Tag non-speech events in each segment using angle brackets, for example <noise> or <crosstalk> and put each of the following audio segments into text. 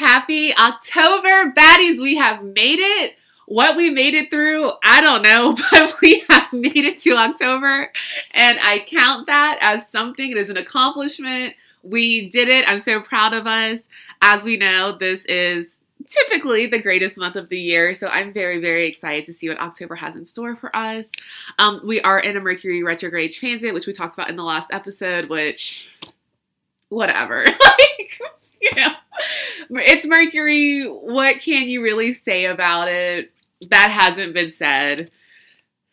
Happy October, baddies. We have made it. What we made it through, I don't know, <laughs> but we have made it to October. And I count that as something. It is an accomplishment. We did it. I'm so proud of us. As we know, this is typically the greatest month of the year. So I'm very, very excited to see what October has in store for us. Um, we are in a Mercury retrograde transit, which we talked about in the last episode, which, whatever. <laughs> like, you know, it's Mercury. What can you really say about it? That hasn't been said.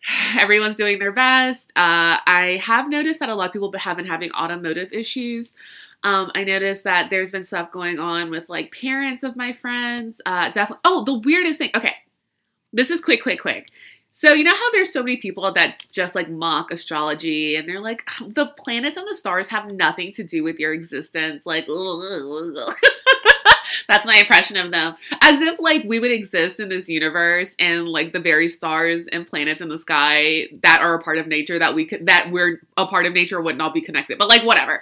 <sighs> Everyone's doing their best. Uh, I have noticed that a lot of people have been having automotive issues. Um, I noticed that there's been stuff going on with like parents of my friends. Uh, definitely. Oh, the weirdest thing. Okay, this is quick, quick, quick. So you know how there's so many people that just like mock astrology and they're like the planets and the stars have nothing to do with your existence. Like <laughs> That's my impression of them. As if like we would exist in this universe and like the very stars and planets in the sky that are a part of nature that we could that we're a part of nature would not be connected. But like whatever.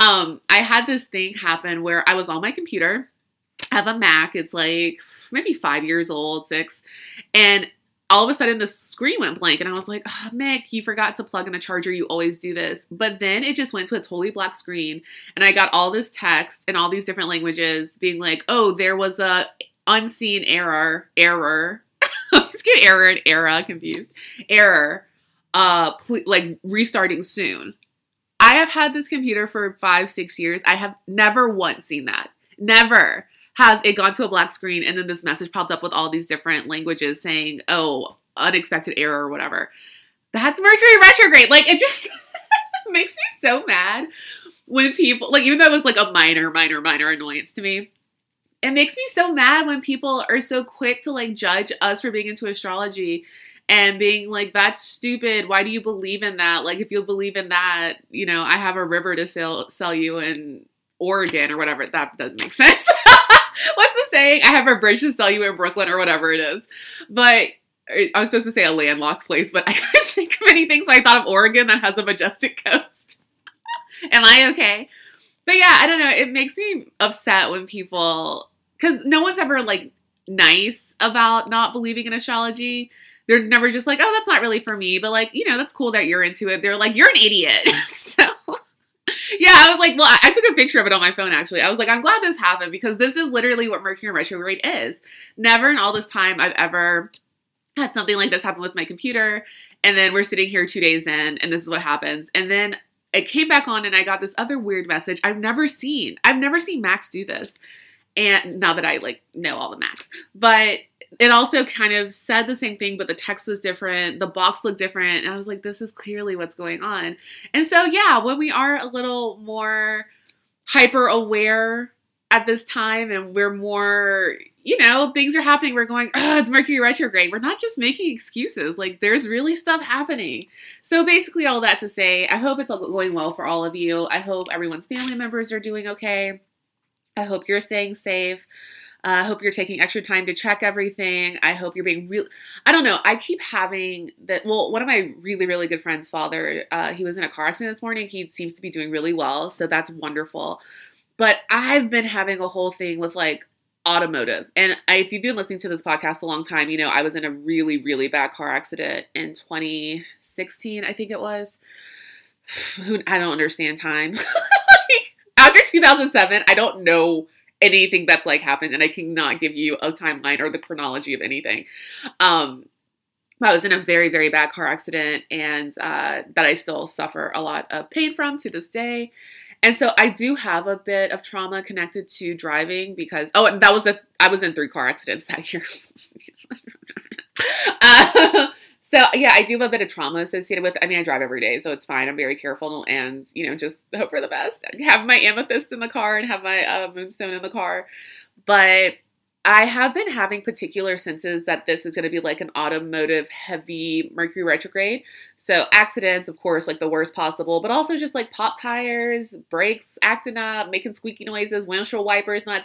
Um I had this thing happen where I was on my computer. I have a Mac. It's like maybe 5 years old, 6. And all of a sudden the screen went blank and I was like, oh, Mick, you forgot to plug in the charger. You always do this. But then it just went to a totally black screen and I got all this text in all these different languages being like, oh, there was a unseen error, error. <laughs> Let's get error and era confused. Error. Uh, pl- like restarting soon. I have had this computer for five, six years. I have never once seen that. Never has it gone to a black screen and then this message popped up with all these different languages saying, oh, unexpected error or whatever. That's Mercury retrograde. Like it just <laughs> makes me so mad when people like even though it was like a minor, minor, minor annoyance to me. It makes me so mad when people are so quick to like judge us for being into astrology and being like, that's stupid. Why do you believe in that? Like, if you believe in that, you know, I have a river to sell sell you in Oregon or whatever. That doesn't make <laughs> sense. Saying? I have a bridge to sell you in Brooklyn or whatever it is. But uh, I was supposed to say a landlocked place, but <laughs> I couldn't think of anything, so I thought of Oregon that has a majestic <laughs> coast. Am I okay? But yeah, I don't know. It makes me upset when people, because no one's ever like nice about not believing in astrology. They're never just like, oh, that's not really for me. But like, you know, that's cool that you're into it. They're like, you're an idiot. <laughs> so <laughs> yeah, I was like, well, I took a picture of it on my phone actually. I was like, I'm glad this happened because this is literally what Mercury retrograde is. Never in all this time I've ever had something like this happen with my computer. And then we're sitting here two days in, and this is what happens. And then it came back on, and I got this other weird message I've never seen. I've never seen Macs do this. And now that I like know all the Macs, but it also kind of said the same thing, but the text was different. The box looked different. And I was like, this is clearly what's going on. And so, yeah, when we are a little more hyper aware at this time and we're more, you know, things are happening, we're going, oh, it's Mercury retrograde. We're not just making excuses. Like, there's really stuff happening. So, basically, all that to say, I hope it's all going well for all of you. I hope everyone's family members are doing okay. I hope you're staying safe. Uh, I hope you're taking extra time to check everything. I hope you're being real. I don't know. I keep having that. Well, one of my really, really good friends' father, uh, he was in a car accident this morning. He seems to be doing really well. So that's wonderful. But I've been having a whole thing with like automotive. And I, if you've been listening to this podcast a long time, you know I was in a really, really bad car accident in 2016, I think it was. <sighs> I don't understand time. <laughs> after 2007, I don't know anything that's like happened, and I cannot give you a timeline or the chronology of anything. Um, I was in a very, very bad car accident, and uh, that I still suffer a lot of pain from to this day. And so I do have a bit of trauma connected to driving because oh, that was a I was in three car accidents that year. <laughs> <laughs> uh, so yeah, I do have a bit of trauma associated with. I mean, I drive every day, so it's fine. I'm very careful and you know just <laughs> hope for the best. have my amethyst in the car and have my uh, moonstone in the car, but I have been having particular senses that this is going to be like an automotive heavy Mercury retrograde. So accidents, of course, like the worst possible, but also just like pop tires, brakes acting up, making squeaky noises, windshield wipers not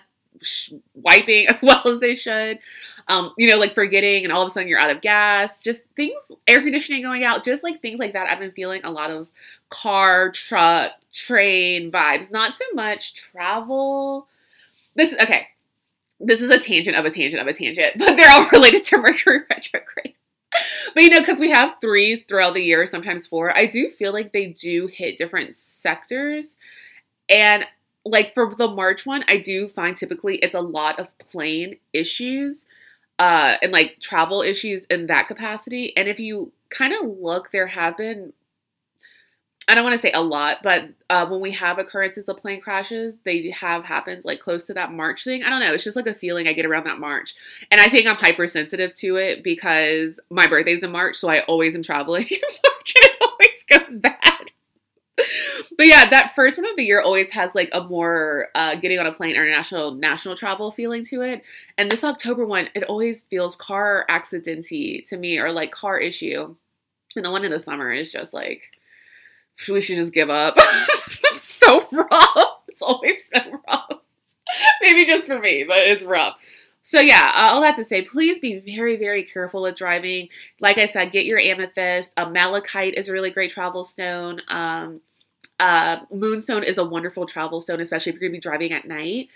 wiping <laughs> as well as they should. Um, you know, like forgetting and all of a sudden you're out of gas, just things, air conditioning going out, just like things like that. I've been feeling a lot of car, truck, train vibes, not so much travel. This, is okay. this is a tangent of a tangent of a tangent, <laughs> but they're all related to <laughs> Mercury retrograde. but you know, because we have threes throughout the year, sometimes four, I do feel like they do hit different sectors. And like for the March one, I do find typically it's a lot of plane issues uh, and like travel issues in that capacity. And if you kind of look, there have been I don't want to say a lot, but uh, when we have occurrences of plane crashes, they have happened like close to that March thing. I don't know. It's just like a feeling I get around that March. And I think I'm hypersensitive to it because my birthday's in March, so I always am traveling <laughs> in and it always goes bad. But yeah, that first one of the year always has like a more uh, getting on a plane international national travel feeling to it. And this October one, it always feels car accidenty to me or like car issue. And the one in the summer is just like we should just give up. <laughs> It's so rough. It's always so rough. <laughs> Maybe just for me, but it's rough. So yeah, uh, all that to say, please be very, very careful with driving. Like I said, get your amethyst. Uh, malachite is a really great travel stone. Um, uh, moonstone is a wonderful travel stone, especially if you're going to be driving at night.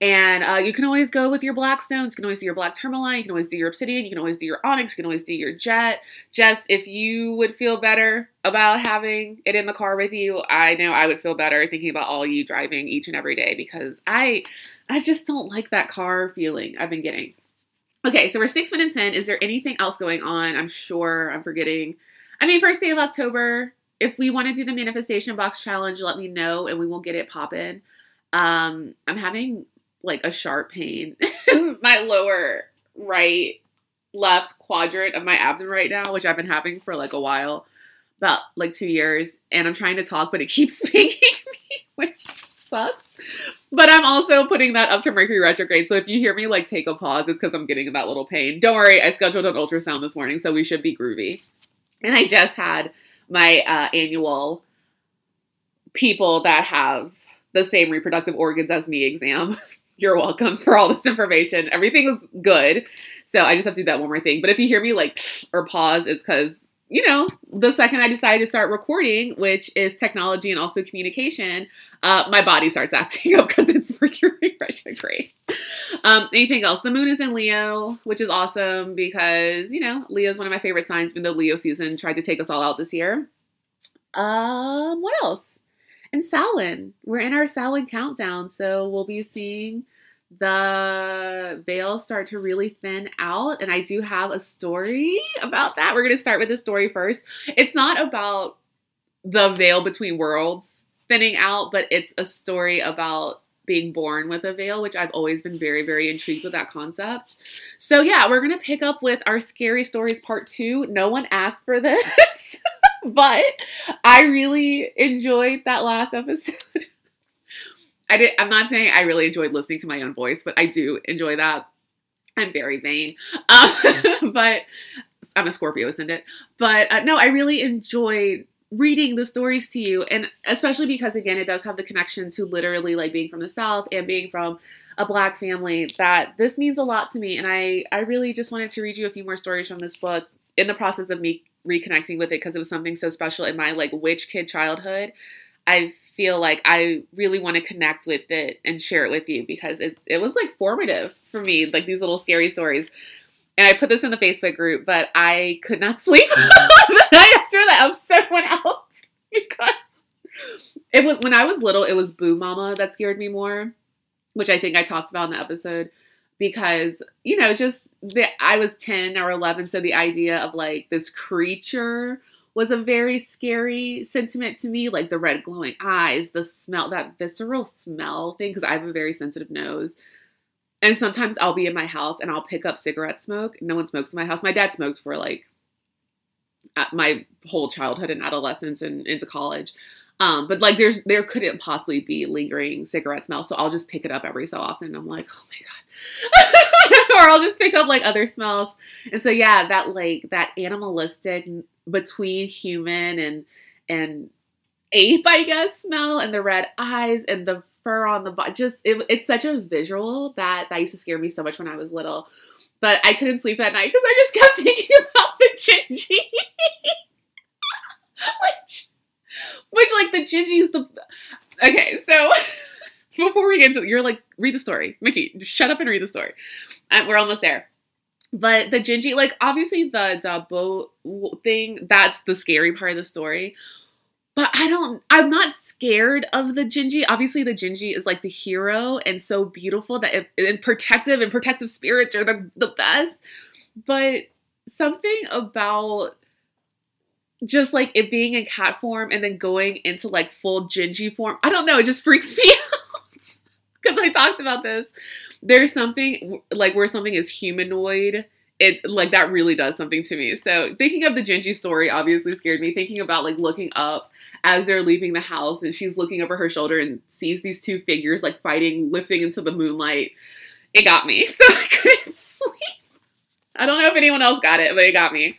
And uh, you can always go with your black stones. You can always do your black tourmaline. You can always do your obsidian. You can always do your onyx. You can always do your jet. Just if you would feel better about having it in the car with you, I know I would feel better thinking about all you driving each and every day because I, I just don't like that car feeling I've been getting. Okay, so we're six minutes in. Is there anything else going on? I'm sure I'm forgetting. I mean, first day of October. If we want to do the manifestation box challenge, let me know and we will get it popping. Um, I'm having like a sharp pain <laughs> in my lower right left quadrant of my abdomen right now, which I've been having for like a while, about like two years. And I'm trying to talk, but it keeps <laughs> pinging me, which sucks. But I'm also putting that up to Mercury retrograde. So if you hear me like take a pause, it's because I'm getting that little pain. Don't worry, I scheduled an ultrasound this morning, so we should be groovy. And I just had my uh, annual people that have the same reproductive organs as me exam <laughs> you're welcome for all this information. Everything was good. So I just have to do that one more thing. But if you hear me like or pause, it's because, you know, the second I decided to start recording, which is technology and also communication, uh, my body starts acting up <laughs> because it's Mercury <laughs> retrograde. Um, anything else? The moon is in Leo, which is awesome because, you know, Leo is one of my favorite signs, even though Leo season tried to take us all out this year. Um, what else? and Samhain. We're in our Samhain countdown, so we'll be seeing the veil start to really thin out. And I do have a story about that. We're going to start with the story first. It's not about the veil between worlds thinning out, but it's a story about being born with a veil, which I've always been very, very intrigued with that concept. So, yeah, we're going to pick up with our scary stories part two. No one asked for this. <laughs> but I really enjoyed that last episode. <laughs> I did. I'm not saying I really enjoyed listening to my own voice, but I do enjoy that. I'm very vain, um, <laughs> but I'm a Scorpio, isn't it? But uh, no, I really enjoyed reading the stories to you, and especially because again, it does have the connection to literally like being from the South and being from a black family. That this means a lot to me, and I I really just wanted to read you a few more stories from this book in the process of me reconnecting with it because it was something so special in my like witch kid childhood. I feel like I really want to connect with it and share it with you because it's it was like formative for me, like these little scary stories. And I put this in the Facebook group, but I could not <laughs> sleep mm-hmm. <laughs> the night after the episode went out <laughs> because it was when I was little, it was Boo Mama that scared me more, which I think I talked about in the episode because you know just the, i was 10 or 11 so the idea of like this creature was a very scary sentiment to me like the red glowing eyes the smell that visceral smell thing because i have a very sensitive nose and sometimes i'll be in my house and i'll pick up cigarette smoke no one smokes in my house my dad smokes for like my whole childhood and adolescence and into college um, but like there's there couldn't possibly be lingering cigarette smell, so I'll just pick it up every so often. I'm like, oh my god, <laughs> or I'll just pick up like other smells. And so yeah, that like that animalistic between human and and ape, I guess, smell and the red eyes and the fur on the body. Just it, it's such a visual that that used to scare me so much when I was little. But I couldn't sleep that night because I just <laughs> kept thinking about the Gingi. <laughs> Which which like the Gingi's the okay, so <laughs> before we get into it, you're like read the story mickey shut up and read the story and we're almost there but the Gingi, like obviously the Dabo thing, that's the scary part of the story. But I don't, I'm not scared of the Gingi. Obviously, the Gingi is like the hero and so beautiful that it, and protective and protective spirits are the, the best. But something about just like it being in cat form and then going into like full Gingi form, I don't know, it just freaks me <laughs> out. Because I talked about this there's something like where something is humanoid it like that really does something to me so thinking of the Gingi story obviously scared me thinking about like looking up as they're leaving the house and she's looking over her shoulder and sees these two figures like fighting lifting into the moonlight it got me <laughs> so i couldn't sleep i don't know if anyone else got it but it got me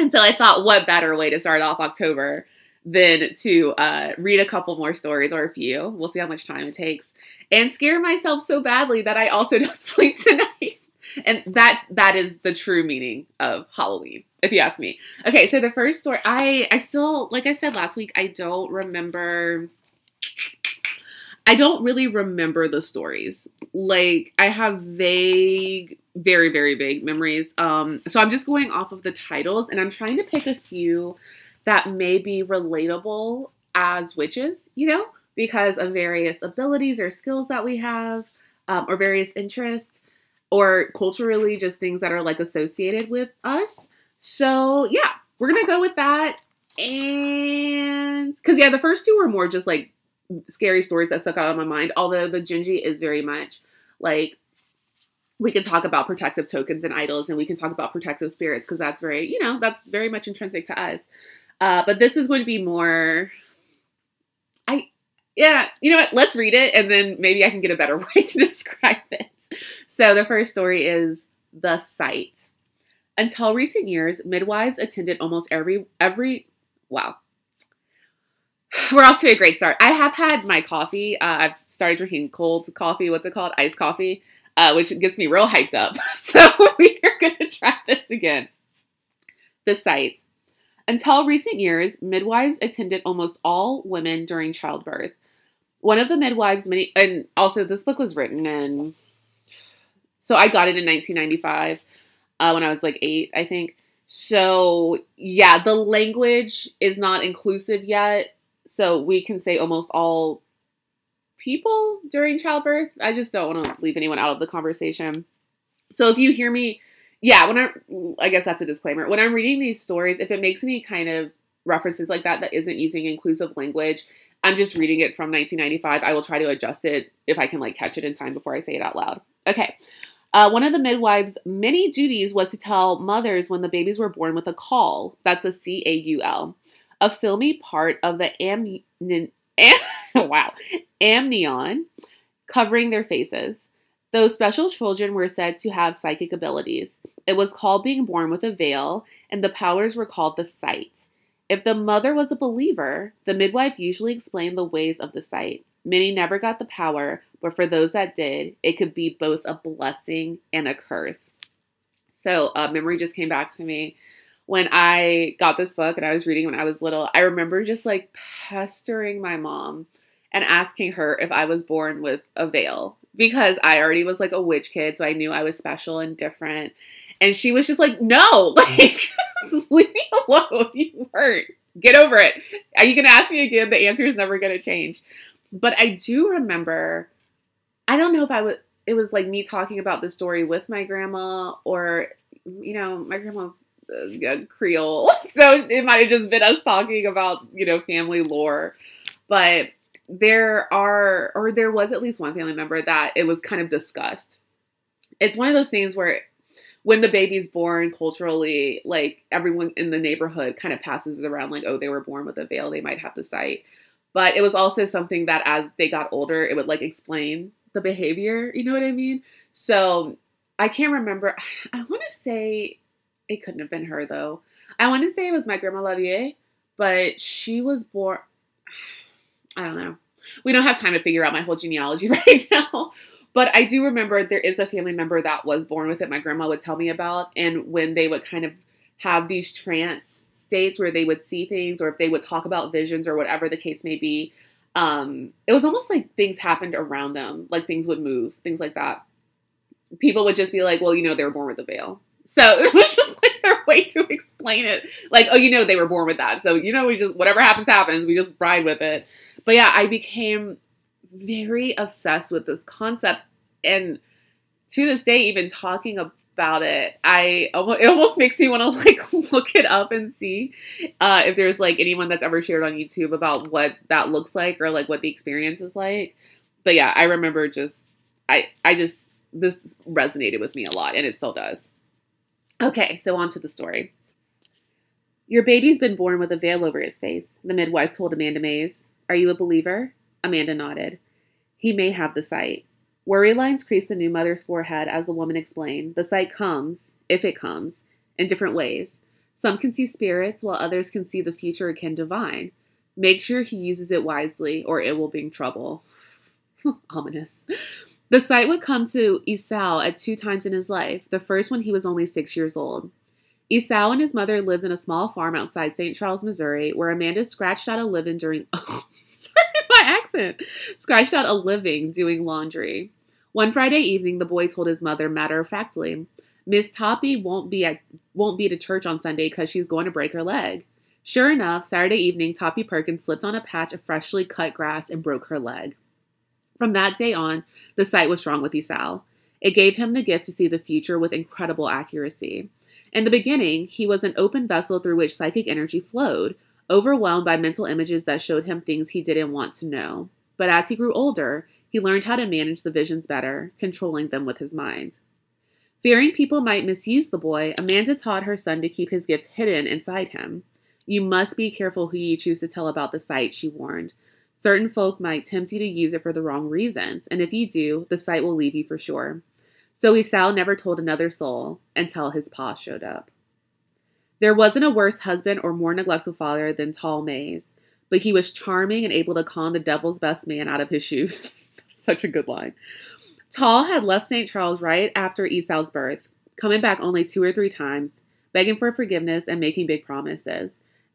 and so i thought what better way to start off october than to uh, read a couple more stories or a few. We'll see how much time it takes. And scare myself so badly that I also <laughs> don't sleep tonight. And that that is the true meaning of Halloween, if you ask me. Okay, so the first story, I I still like I said last week, I don't remember. I don't really remember the stories. Like I have vague, very very vague memories. Um, so I'm just going off of the titles, and I'm trying to pick a few that may be relatable as witches, you know, because of various abilities or skills that we have, um, or various interests, or culturally just things that are like associated with us. So, yeah, we're gonna go with that. And because, yeah, the first two were more just like scary stories that stuck out of my mind, although the Gingi is very much like we can talk about protective tokens and idols and we can talk about protective spirits because that's very you know that's very much intrinsic to us uh, but this is going to be more. I yeah, you know what? Let's read it, and then maybe I can get a better <laughs> way to describe it. So the first story is the sight. Until recent years, midwives attended almost every every wow. <sighs> We're off to a great start. I have had my coffee. Uh, I've started drinking cold coffee. What's it called? Iced coffee, uh, which gets me real hyped up. <laughs> So <laughs> we are going to try this again. The sight. Until recent years, midwives attended almost all women during childbirth. One of the midwives, many, and also this book was written in, so I got it in 1995 uh, when I was like eight, I think. So yeah, the language is not inclusive yet. So we can say almost all people during childbirth. I just don't want to leave anyone out of the conversation. So if you hear me yeah, when I I guess that's a disclaimer. When I'm reading these stories, if it makes any kind of references like that that isn't using inclusive language, I'm just reading it from 1995. I will try to adjust it if I can like catch it in time before I say it out loud. Okay. Uh, one of the midwives' many duties was to tell mothers when the babies were born with a caul. That's a C A U L, a filmy part of the am, am <laughs> wow amnion covering their faces. Those special children were said to have psychic abilities. It was called being born with a veil, and the powers were called the sight. If the mother was a believer, the midwife usually explained the ways of the sight. Many never got the power, but for those that did, it could be both a blessing and a curse. So, uh, memory just came back to me when I got this book and I was reading when I was little. I remember just like pestering my mom and asking her if I was born with a veil because I already was like a witch kid, so I knew I was special and different. And she was just like, no, <laughs> like, leave me alone. You weren't. Get over it. Are you going to ask me again? The answer is never going to change. But I do remember, I don't know if I was, it was like me talking about the story with my grandma or, you know, my grandma's Creole. <laughs> So it might have just been us talking about, you know, family lore. But there are, or there was at least one family member that it was kind of discussed. It's one of those things where when the baby's born culturally, like everyone in the neighborhood kind of passes it around like, oh, they were born with a veil, they might have the sight. But it was also something that as they got older, it would like explain the behavior. You know what I mean? So I can't remember. <sighs> I want to say it couldn't have been her though. I want to say it was my grandma Lavier, but she was born. <sighs> I don't know. We don't have time to figure out my whole genealogy <laughs> right now. But I do remember there is a family member that was born with it, my grandma would tell me about. And when they would kind of have these trance states where they would see things or if they would talk about visions or whatever the case may be, um, it was almost like things happened around them, like things would move, things like that. People would just be like, well, you know, they were born with a veil. So <laughs> it was just like their way to explain it. Like, oh, you know, they were born with that. So, you know, we just, whatever happens, happens. We just ride with it. But yeah, I became very obsessed with this concept. And to this day, even talking about it, I it almost makes me want to <laughs> like look it up and see uh, if there's like anyone that's ever shared on YouTube about what that looks like or like what the experience is like. But yeah, I remember just I I just this resonated with me a lot, and it still does. Okay, so on to the story. Your baby's been born with a veil over his face, the midwife told Amanda Mays. Are you a believer? Amanda nodded. He may have the sight. Worry lines creased the new mother's forehead as the woman explained. The sight comes, if it comes, in different ways. Some can see spirits, while others can see the future akin divine. Make sure he uses it wisely, or it will bring trouble. <laughs> Ominous. The sight would come to Esau at two times in his life, the first when he was only six years old. Esau and his mother lived in a small farm outside St. Charles, Missouri, where Amanda scratched out a living during. Oh, <laughs> sorry, my accent. Scratched out a living doing laundry. One Friday evening, the boy told his mother matter of factly, "Miss Toppy won't be at won't be to church on Sunday because she's going to break her leg." Sure enough, Saturday evening, Toppy Perkins slipped on a patch of freshly cut grass and broke her leg. From that day on, the sight was strong with Esau. It gave him the gift to see the future with incredible accuracy. In the beginning, he was an open vessel through which psychic energy flowed, overwhelmed by mental images that showed him things he didn't want to know. But as he grew older, he learned how to manage the visions better, controlling them with his mind. Fearing people might misuse the boy, Amanda taught her son to keep his gift hidden inside him. You must be careful who you choose to tell about the sight, she warned. Certain folk might tempt you to use it for the wrong reasons, and if you do, the sight will leave you for sure. So Esau never told another soul until his pa showed up. There wasn't a worse husband or more neglectful father than Tall Mays, but he was charming and able to con the devil's best man out of his shoes. <laughs> Such a good line. Tall had left St. Charles right after Esau's birth, coming back only two or three times, begging for forgiveness and making big promises.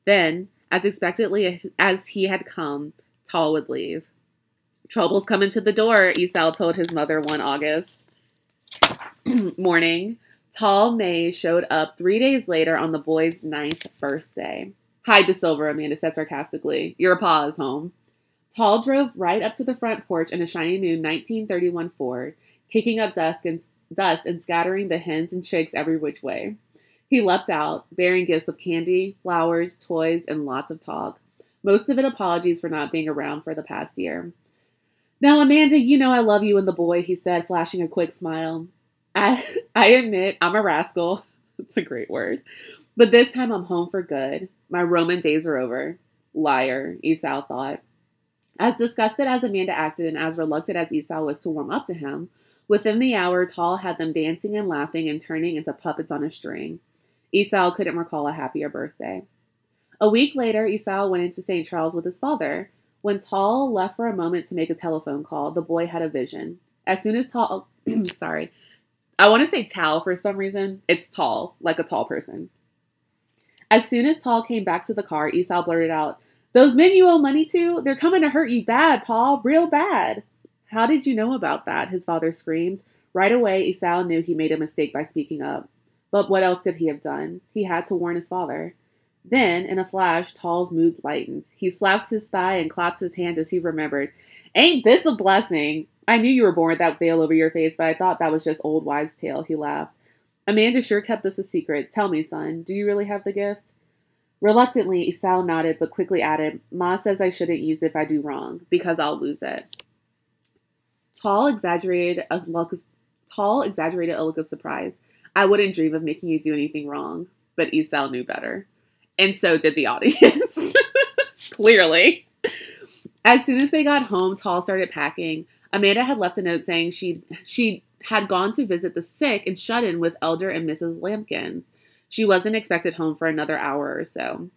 Then, as expectedly as he had come, Tall would leave. Trouble's coming to the door, Esau told his mother one August <clears throat> morning. Tall May showed up three days later on the boy's ninth birthday. Hide the silver, Amanda said sarcastically. Your pa is home. Tall drove right up to the front porch in a shiny new 1931 Ford, kicking up dust and, dust and scattering the hens and chicks every which way. He leapt out, bearing gifts of candy, flowers, toys, and lots of talk. Most of it apologies for not being around for the past year. Now, Amanda, you know I love you and the boy, he said, flashing a quick smile. I, I admit I'm a rascal. <laughs> It's a great word. But this time I'm home for good. My Roman days are over. Liar, Esau thought. As disgusted as Amanda acted and as reluctant as Esau was to warm up to him, within the hour, Tall had them dancing and laughing and turning into puppets on a string. Esau couldn't recall a happier birthday. A week later, Esau went into St. Charles with his father. When Tall left for a moment to make a telephone call, the boy had a vision. As soon as Tall, <clears throat> sorry, I want to say Tal for some reason. It's tall, like a tall person. As soon as Tall came back to the car, Esau blurted out, Those men you owe money to, they're coming to hurt you bad, Paul, real bad. How did you know about that? His father screamed. Right away, Esau knew he made a mistake by speaking up. But what else could he have done? He had to warn his father. Then, in a flash, Tall's mood lightens. He slaps his thigh and claps his hand as he remembered. Ain't this a blessing? I knew you were born with that veil over your face, but I thought that was just old wives' tale. He laughed. Amanda sure kept this a secret. Tell me, son, do you really have the gift? Reluctantly, Esau nodded, but quickly added, Ma says I shouldn't use it if I do wrong, because I'll lose it. Tall exaggerated a look of Tall exaggerated a look of surprise. I wouldn't dream of making you do anything wrong, but Esau knew better. And so did the <laughs> audience. <laughs> Clearly. As soon as they got home, Tall started packing. Amanda had left a note saying she she had gone to visit the sick and shut in with Elder and Mrs. Lampkins. She wasn't expected home for another hour or so.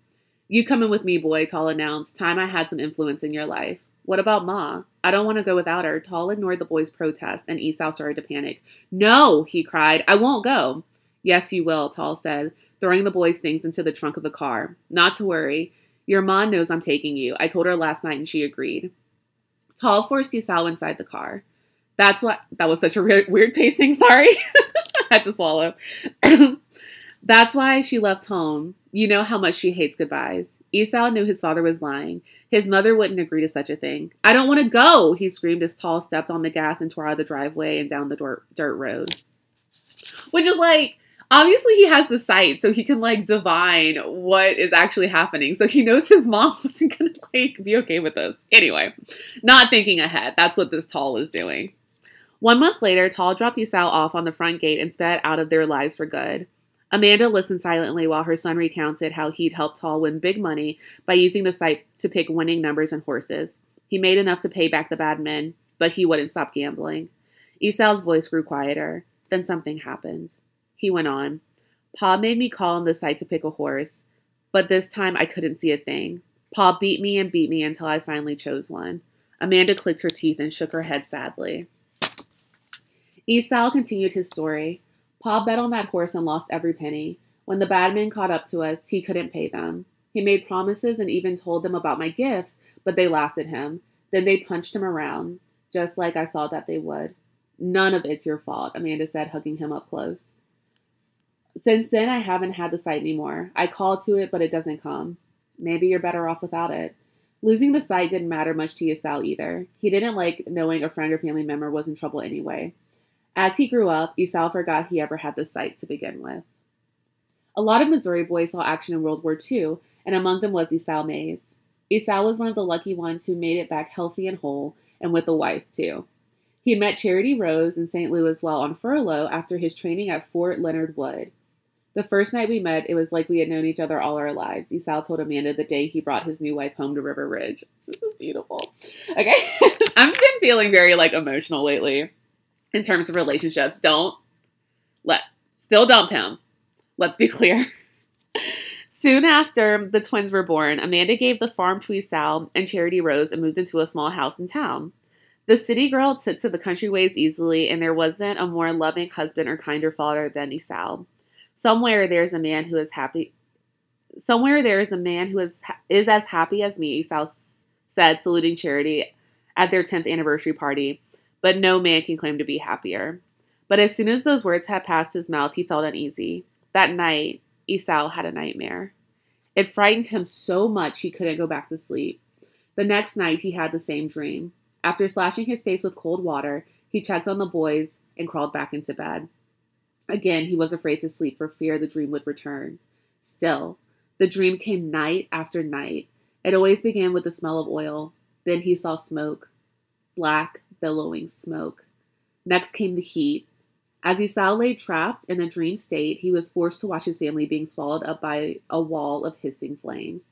You coming with me, boy, Tall announced. Time I had some influence in your life. What about Ma? I don't want to go without her. Tall ignored the boy's protest, and Esau started to panic. No, he cried. I won't go. Yes, you will, Tall said, throwing the boy's things into the trunk of the car. Not to worry. Your Ma knows I'm taking you. I told her last night and she agreed. Tal forced Esau inside the car. That's what that was such a weird, weird pacing. <laughs> Sorry, <laughs> I had to swallow. <clears throat> That's why she left home. You know how much she hates goodbyes. Esau knew his father was lying. His mother wouldn't agree to such a thing. I don't want to go, he screamed as Tall stepped on the gas and tore out of the driveway and down the dirt, road. Which is like, obviously he has the sight so he can like divine what is actually happening so he knows his mom <laughs> wasn't gonna like be okay with this anyway not thinking ahead that's what this Tall is doing one month later Tall dropped esau off on the front gate and sped out of their lives for good amanda listened silently while her son recounted how he'd helped Tal win big money by using the sight to pick winning numbers and horses he made enough to pay back the bad men but he wouldn't stop gambling esau's voice grew quieter then something happened he went on. Pa made me call on the sight to pick a horse, but this time I couldn't see a thing. Pa beat me and beat me until I finally chose one. Amanda clicked her teeth and shook her head sadly. Esau continued his story. Pa bet on that horse and lost every penny. When the bad men caught up to us, he couldn't pay them. He made promises and even told them about my gift, but they laughed at him. Then they punched him around, just like I saw that they would. None of it's your fault, Amanda said, hugging him up close. Since then, I haven't had the sight anymore. I call to it, but it doesn't come. Maybe you're better off without it. Losing the sight didn't matter much to Esau either. He didn't like knowing a friend or family member was in trouble anyway. As he grew up, Esau forgot he ever had the sight to begin with. A lot of Missouri boys saw action in World War II, and among them was Esau Mays. Esau was one of the lucky ones who made it back healthy and whole, and with a wife, too. He met Charity Rose in St. Louis while on furlough after his training at Fort Leonard Wood. The first night we met, it was like we had known each other all our lives. Esau told Amanda the day he brought his new wife home to River Ridge. This is beautiful. Okay. <laughs> I've been feeling very like emotional lately in terms of relationships. Don't let still dump him. Let's be <laughs> clear. Soon after the twins were born, Amanda gave the farm to Esau and Charity Rose and moved into a small house in town. The city girl took to the country ways easily, and there wasn't a more loving husband or kinder father than Esau. Somewhere there's a man who is happy. Somewhere there is a man who is is as happy as me, Esau said, saluting Charity at their 10th anniversary party. But no man can claim to be happier. But as soon as those words had passed his mouth, he felt uneasy. That night, Esau had a nightmare. It frightened him so much he couldn't go back to sleep. The next night, he had the same dream. After splashing his face with cold water, he checked on the boys and crawled back into bed. Again, he was afraid to sleep for fear the dream would return. Still, the dream came night after night. It always began with the smell of oil. Then he saw smoke black, billowing smoke. Next came the heat. As Esau lay trapped in a dream state, he was forced to watch his family being swallowed up by a wall of hissing flames.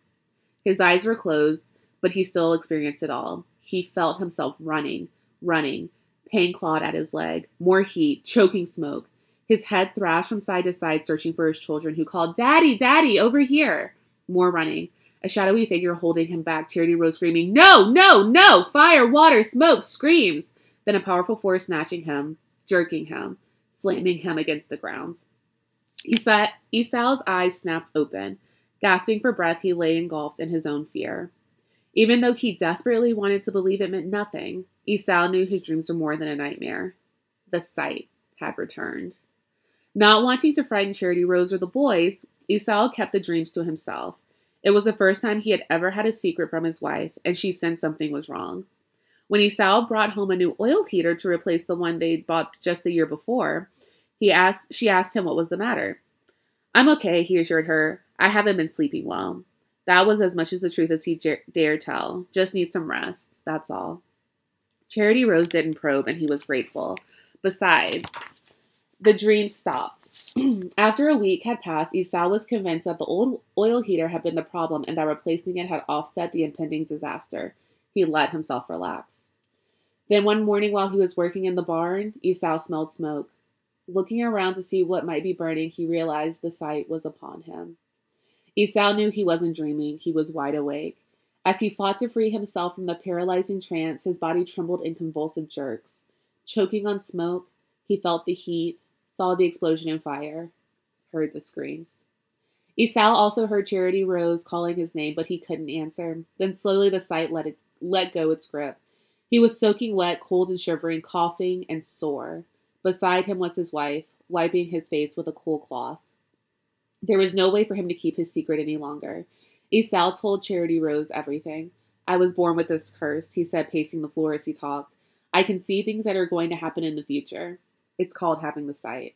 His eyes were closed, but he still experienced it all. He felt himself running, running. Pain clawed at his leg. More heat, choking smoke. His head thrashed from side to side, searching for his children, who called, Daddy, Daddy, over here. More running. A shadowy figure holding him back. Charity Rose, screaming, No, no, no! Fire, water, smoke, screams! Then a powerful force snatching him, jerking him, slamming him against the ground. Esau's eyes snapped open. Gasping for breath, he lay engulfed in his own fear. Even though he desperately wanted to believe it meant nothing, Esau knew his dreams were more than a nightmare. The sight had returned. Not wanting to frighten Charity Rose or the boys, Esau kept the dreams to himself. It was the first time he had ever had a secret from his wife, and she sensed something was wrong. When Esau brought home a new oil heater to replace the one they'd bought just the year before, he asked she asked him what was the matter. I'm okay, he assured her. I haven't been sleeping well. That was as much as the truth as he dared tell. Just need some rest. That's all. Charity Rose didn't probe, and he was grateful. Besides, the dream stopped. <clears throat> After a week had passed, Esau was convinced that the old oil heater had been the problem and that replacing it had offset the impending disaster. He let himself relax. Then one morning while he was working in the barn, Esau smelled smoke. Looking around to see what might be burning, he realized the sight was upon him. Esau knew he wasn't dreaming, he was wide awake. As he fought to free himself from the paralyzing trance, his body trembled in convulsive jerks. Choking on smoke, he felt the heat, saw the explosion and fire, heard the screams. Esau also heard Charity Rose calling his name, but he couldn't answer. Then slowly the sight let it let go its grip. He was soaking wet, cold and shivering, coughing and sore. Beside him was his wife, wiping his face with a cool cloth. There was no way for him to keep his secret any longer. Esau told Charity Rose everything. I was born with this curse, he said, pacing the floor as he talked. I can see things that are going to happen in the future. It's called having the sight.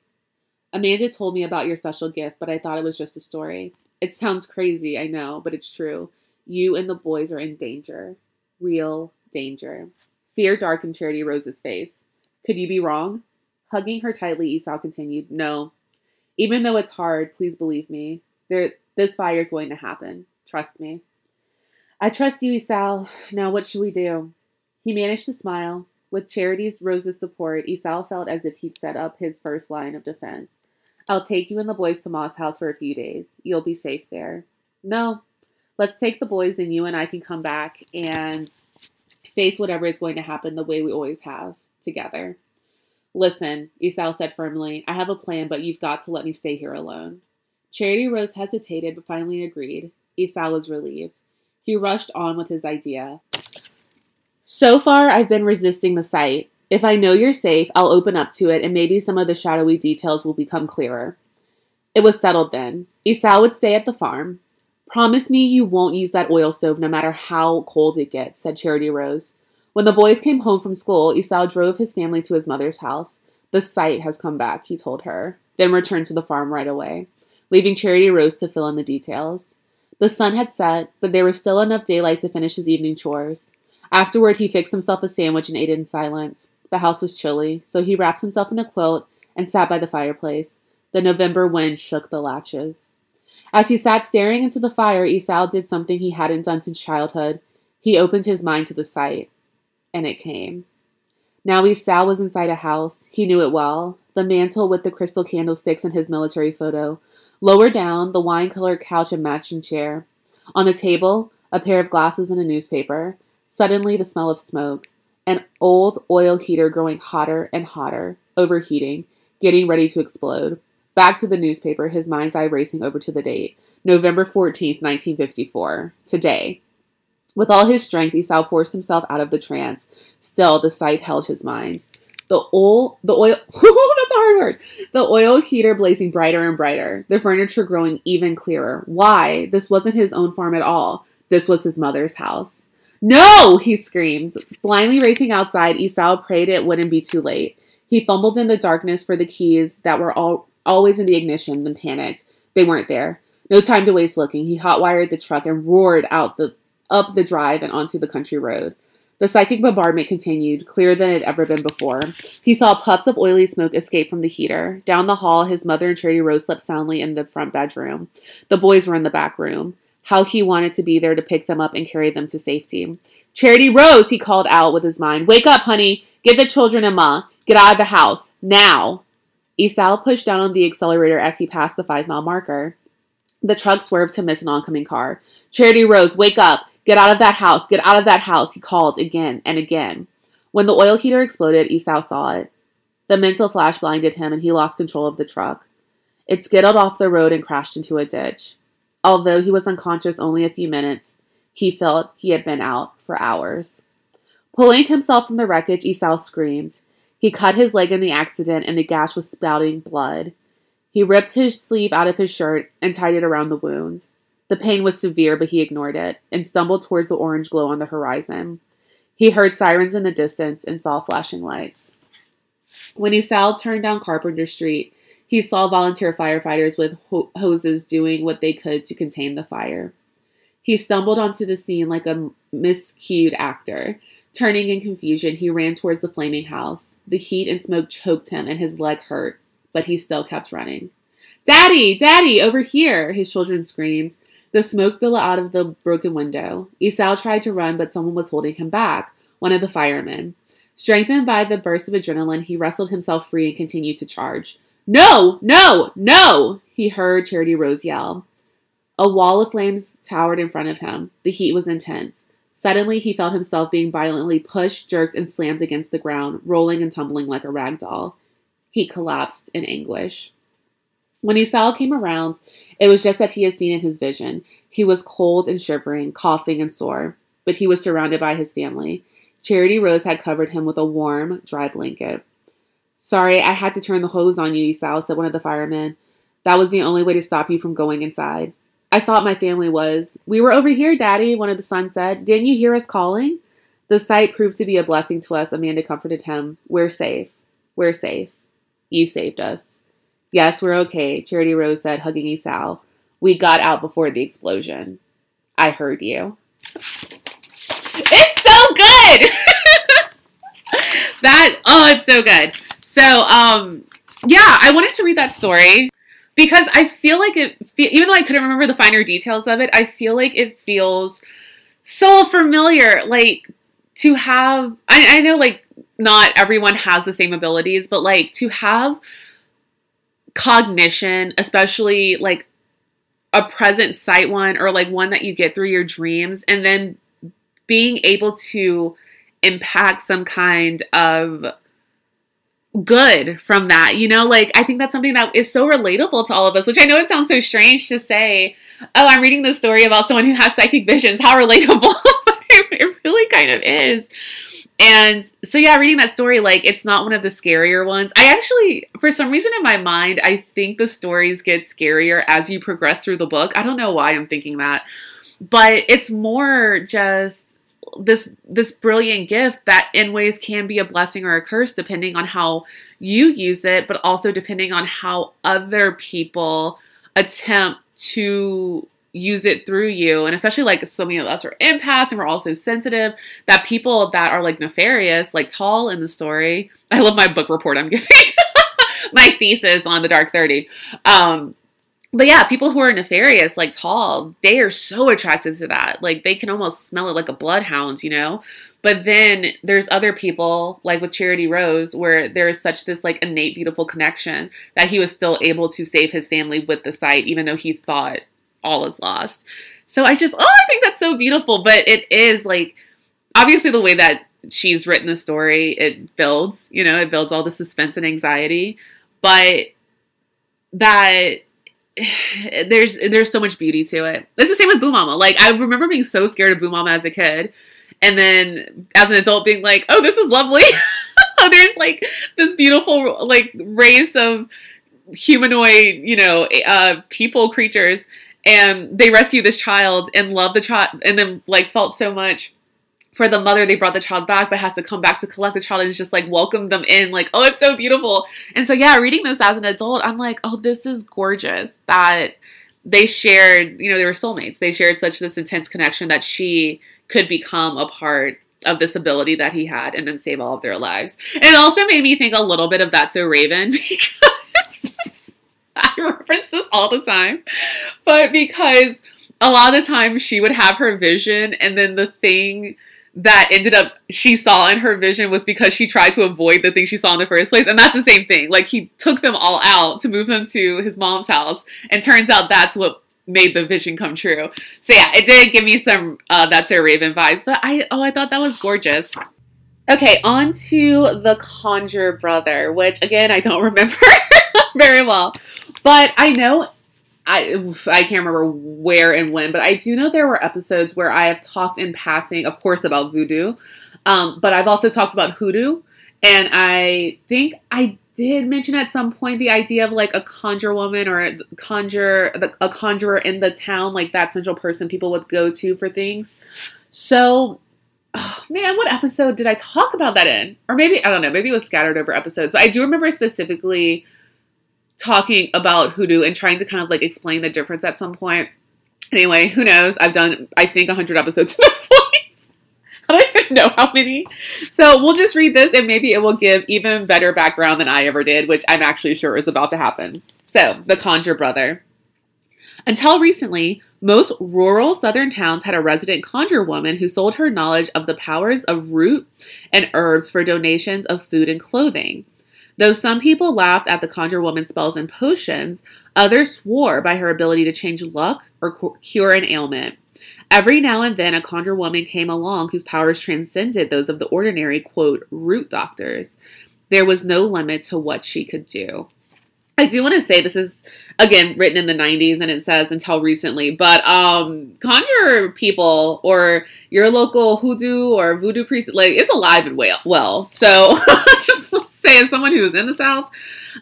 Amanda told me about your special gift, but I thought it was just a story. It sounds crazy, I know, but it's true. You and the boys are in danger. Real danger. Fear darkened Charity Rose's face. Could you be wrong? Hugging her tightly, Esau continued, No. Even though it's hard, please believe me. There, this fire is going to happen. Trust me. I trust you, Esau. Now what should we do? He managed to smile. With Charity's Rose's support, Esau felt as if he'd set up his first line of defense. I'll take you and the boys to Ma's house for a few days. You'll be safe there. No, let's take the boys and you and I can come back and face whatever is going to happen the way we always have together. Listen, Esau said firmly, I have a plan, but you've got to let me stay here alone. Charity Rose hesitated, but finally agreed. Esau was relieved. He rushed on with his idea. So far, I've been resisting the sight. If I know you're safe, I'll open up to it, and maybe some of the shadowy details will become clearer. It was settled then. Esau would stay at the farm. Promise me you won't use that oil stove no matter how cold it gets, said Charity Rose. When the boys came home from school, Esau drove his family to his mother's house. The sight has come back, he told her, then returned to the farm right away, leaving Charity Rose to fill in the details. The sun had set, but there was still enough daylight to finish his evening chores. Afterward, he fixed himself a sandwich and ate it in silence. The house was chilly, so he wrapped himself in a quilt and sat by the fireplace. The November wind shook the latches. As he sat staring into the fire, Esau did something he hadn't done since childhood. He opened his mind to the sight. And it came. Now Esau was inside a house. He knew it well. The mantel with the crystal candlesticks and his military photo. Lower down, the wine colored couch and matching chair. On the table, a pair of glasses and a newspaper. Suddenly, the smell of smoke. An old oil heater growing hotter and hotter, overheating, getting ready to explode. Back to the newspaper, his mind's eye racing over to the date. November 14th, 1954. Today. With all his strength, Esau forced himself out of the trance. Still, the sight held his mind. The oil, the oil, <laughs> that's a hard word. The oil heater blazing brighter and brighter. The furniture growing even clearer. Why? This wasn't his own farm at all. This was his mother's house. No! he screamed. Blindly racing outside, Esau prayed it wouldn't be too late. He fumbled in the darkness for the keys that were all, always in the ignition, then panicked. They weren't there. No time to waste looking. He hotwired the truck and roared out the up the drive and onto the country road. The psychic bombardment continued, clearer than it had ever been before. He saw puffs of oily smoke escape from the heater. Down the hall, his mother and Charity Rose slept soundly in the front bedroom. The boys were in the back room. How he wanted to be there to pick them up and carry them to safety. Charity Rose, he called out with his mind. Wake up, honey. Get the children and Ma. Get out of the house. Now. Esau pushed down on the accelerator as he passed the five mile marker. The truck swerved to miss an oncoming car. Charity Rose, wake up. Get out of that house. Get out of that house. He called again and again. When the oil heater exploded, Esau saw it. The mental flash blinded him and he lost control of the truck. It skittled off the road and crashed into a ditch. Although he was unconscious only a few minutes, he felt he had been out for hours. Pulling himself from the wreckage, Esau screamed. He cut his leg in the accident and the gash was spouting blood. He ripped his sleeve out of his shirt and tied it around the wound. The pain was severe, but he ignored it and stumbled towards the orange glow on the horizon. He heard sirens in the distance and saw flashing lights. When Esau turned down Carpenter Street, he saw volunteer firefighters with ho- hoses doing what they could to contain the fire. He stumbled onto the scene like a miscued actor. Turning in confusion, he ran towards the flaming house. The heat and smoke choked him and his leg hurt, but he still kept running. Daddy, Daddy, over here, his children screamed. The smoke billowed out of the broken window. Esau tried to run, but someone was holding him back, one of the firemen. Strengthened by the burst of adrenaline, he wrestled himself free and continued to charge. No, no, no, he heard Charity Rose yell. A wall of flames towered in front of him. The heat was intense. Suddenly, he felt himself being violently pushed, jerked, and slammed against the ground, rolling and tumbling like a rag doll. He collapsed in anguish. When Esau came around, it was just as he had seen in his vision. He was cold and shivering, coughing and sore, but he was surrounded by his family. Charity Rose had covered him with a warm, dry blanket. Sorry, I had to turn the hose on you, Esau, said one of the firemen. That was the only way to stop you from going inside. I thought my family was. We were over here, Daddy, one of the sons said. Didn't you hear us calling? The sight proved to be a blessing to us, Amanda comforted him. We're safe. We're safe. You saved us. Yes, we're okay, Charity Rose said, hugging Esau. We got out before the explosion. I heard you. It's so good! <laughs> that, oh, it's so good. So, um, yeah, I wanted to read that story because I feel like it, even though I couldn't remember the finer details of it, I feel like it feels so familiar. Like to have, I, I know like not everyone has the same abilities, but like to have cognition, especially like a present sight one or like one that you get through your dreams, and then being able to impact some kind of good from that. You know, like I think that's something that is so relatable to all of us, which I know it sounds so strange to say, oh, I'm reading this story about someone who has psychic visions. How relatable. <laughs> but it really kind of is. And so, yeah, reading that story, like, it's not one of the scarier ones. I actually, for some reason in my mind, I think the stories get scarier as you progress through the book. I don't know why I'm thinking that, but it's more just this this brilliant gift that in ways can be a blessing or a curse depending on how you use it but also depending on how other people attempt to use it through you. And especially like so many of us are empaths and we're also sensitive that people that are like nefarious like tall in the story <laughs> i love my book report i'm giving. <laughs> My thesis on the dark 30 um but yeah, people who are nefarious, like tall, they are so attracted to that. Like they can almost smell it like a bloodhound, you know? But then there's other people, like with Charity Rose, where there is such this like innate beautiful connection that he was still able to save his family with the sight, even though he thought all is lost. So I just, oh, I think that's so beautiful. But it is like, obviously, the way that she's written the story, it builds, you know, it builds all the suspense and anxiety. But that <sighs> there's there's so much beauty to it. It's the same with Boo Mama. Like I remember being so scared of Boo Mama as a kid, and then as an adult being like, "Oh, this is lovely." <laughs> there's like this beautiful like race of humanoid, you know, uh, people creatures, and they rescue this child and love the child, and then like felt so much for the mother, they brought the child back, but has to come back to collect the child and just like welcome them in, like, oh, it's so beautiful. And so, yeah, reading this as an adult, I'm like, oh, this is gorgeous that they shared, you know, they were soulmates. They shared such this intense connection that she could become a part of this ability that he had and then save all of their lives. It also made me think a little bit of That's So Raven <laughs> because <laughs> I reference this all the time, but because a lot of the times she would have her vision and then the thing that ended up she saw in her vision was because she tried to avoid the thing she saw in the first place. And that's the same thing. Like he took them all out to move them to his mom's house. And turns out that's what made the vision come true. So yeah, it did give me some uh, that's a Raven vibes. But I oh I thought that was gorgeous. Okay, on to the Conjure Brother, which again I don't <laughs> remember very well. But I know I I can't remember where and when, but I do know there were episodes where I have talked in passing, of course, about voodoo, um, but I've also talked about hoodoo, and I think I did mention at some point the idea of like a conjure woman or a conjure a conjurer in the town, like that central person people would go to for things. So, oh, man, what episode did I talk about that in? Or maybe I don't know, maybe it was scattered over episodes, but I do remember specifically talking about hoodoo and trying to kind of like explain the difference at some point. Anyway, who knows? I've done, I think, 100 episodes at this <laughs> point. I don't even know how many. So we'll just read this and maybe it will give even better background than I ever did, which I'm actually sure is about to happen. So, the Conjure Brother. Until recently, most rural southern towns had a resident conjure woman who sold her knowledge of the powers of root and herbs for donations of food and clothing. Though some people laughed at the conjure woman's spells and potions, others swore by her ability to change luck or cure an ailment. Every now and then, a conjure woman came along whose powers transcended those of the ordinary, quote, root doctors. There was no limit to what she could do. I do want to say this is again written in the 90s and it says until recently, but um conjure people or your local hoodoo or voodoo priest like it's alive and well. well. So <laughs> just saying someone who's in the south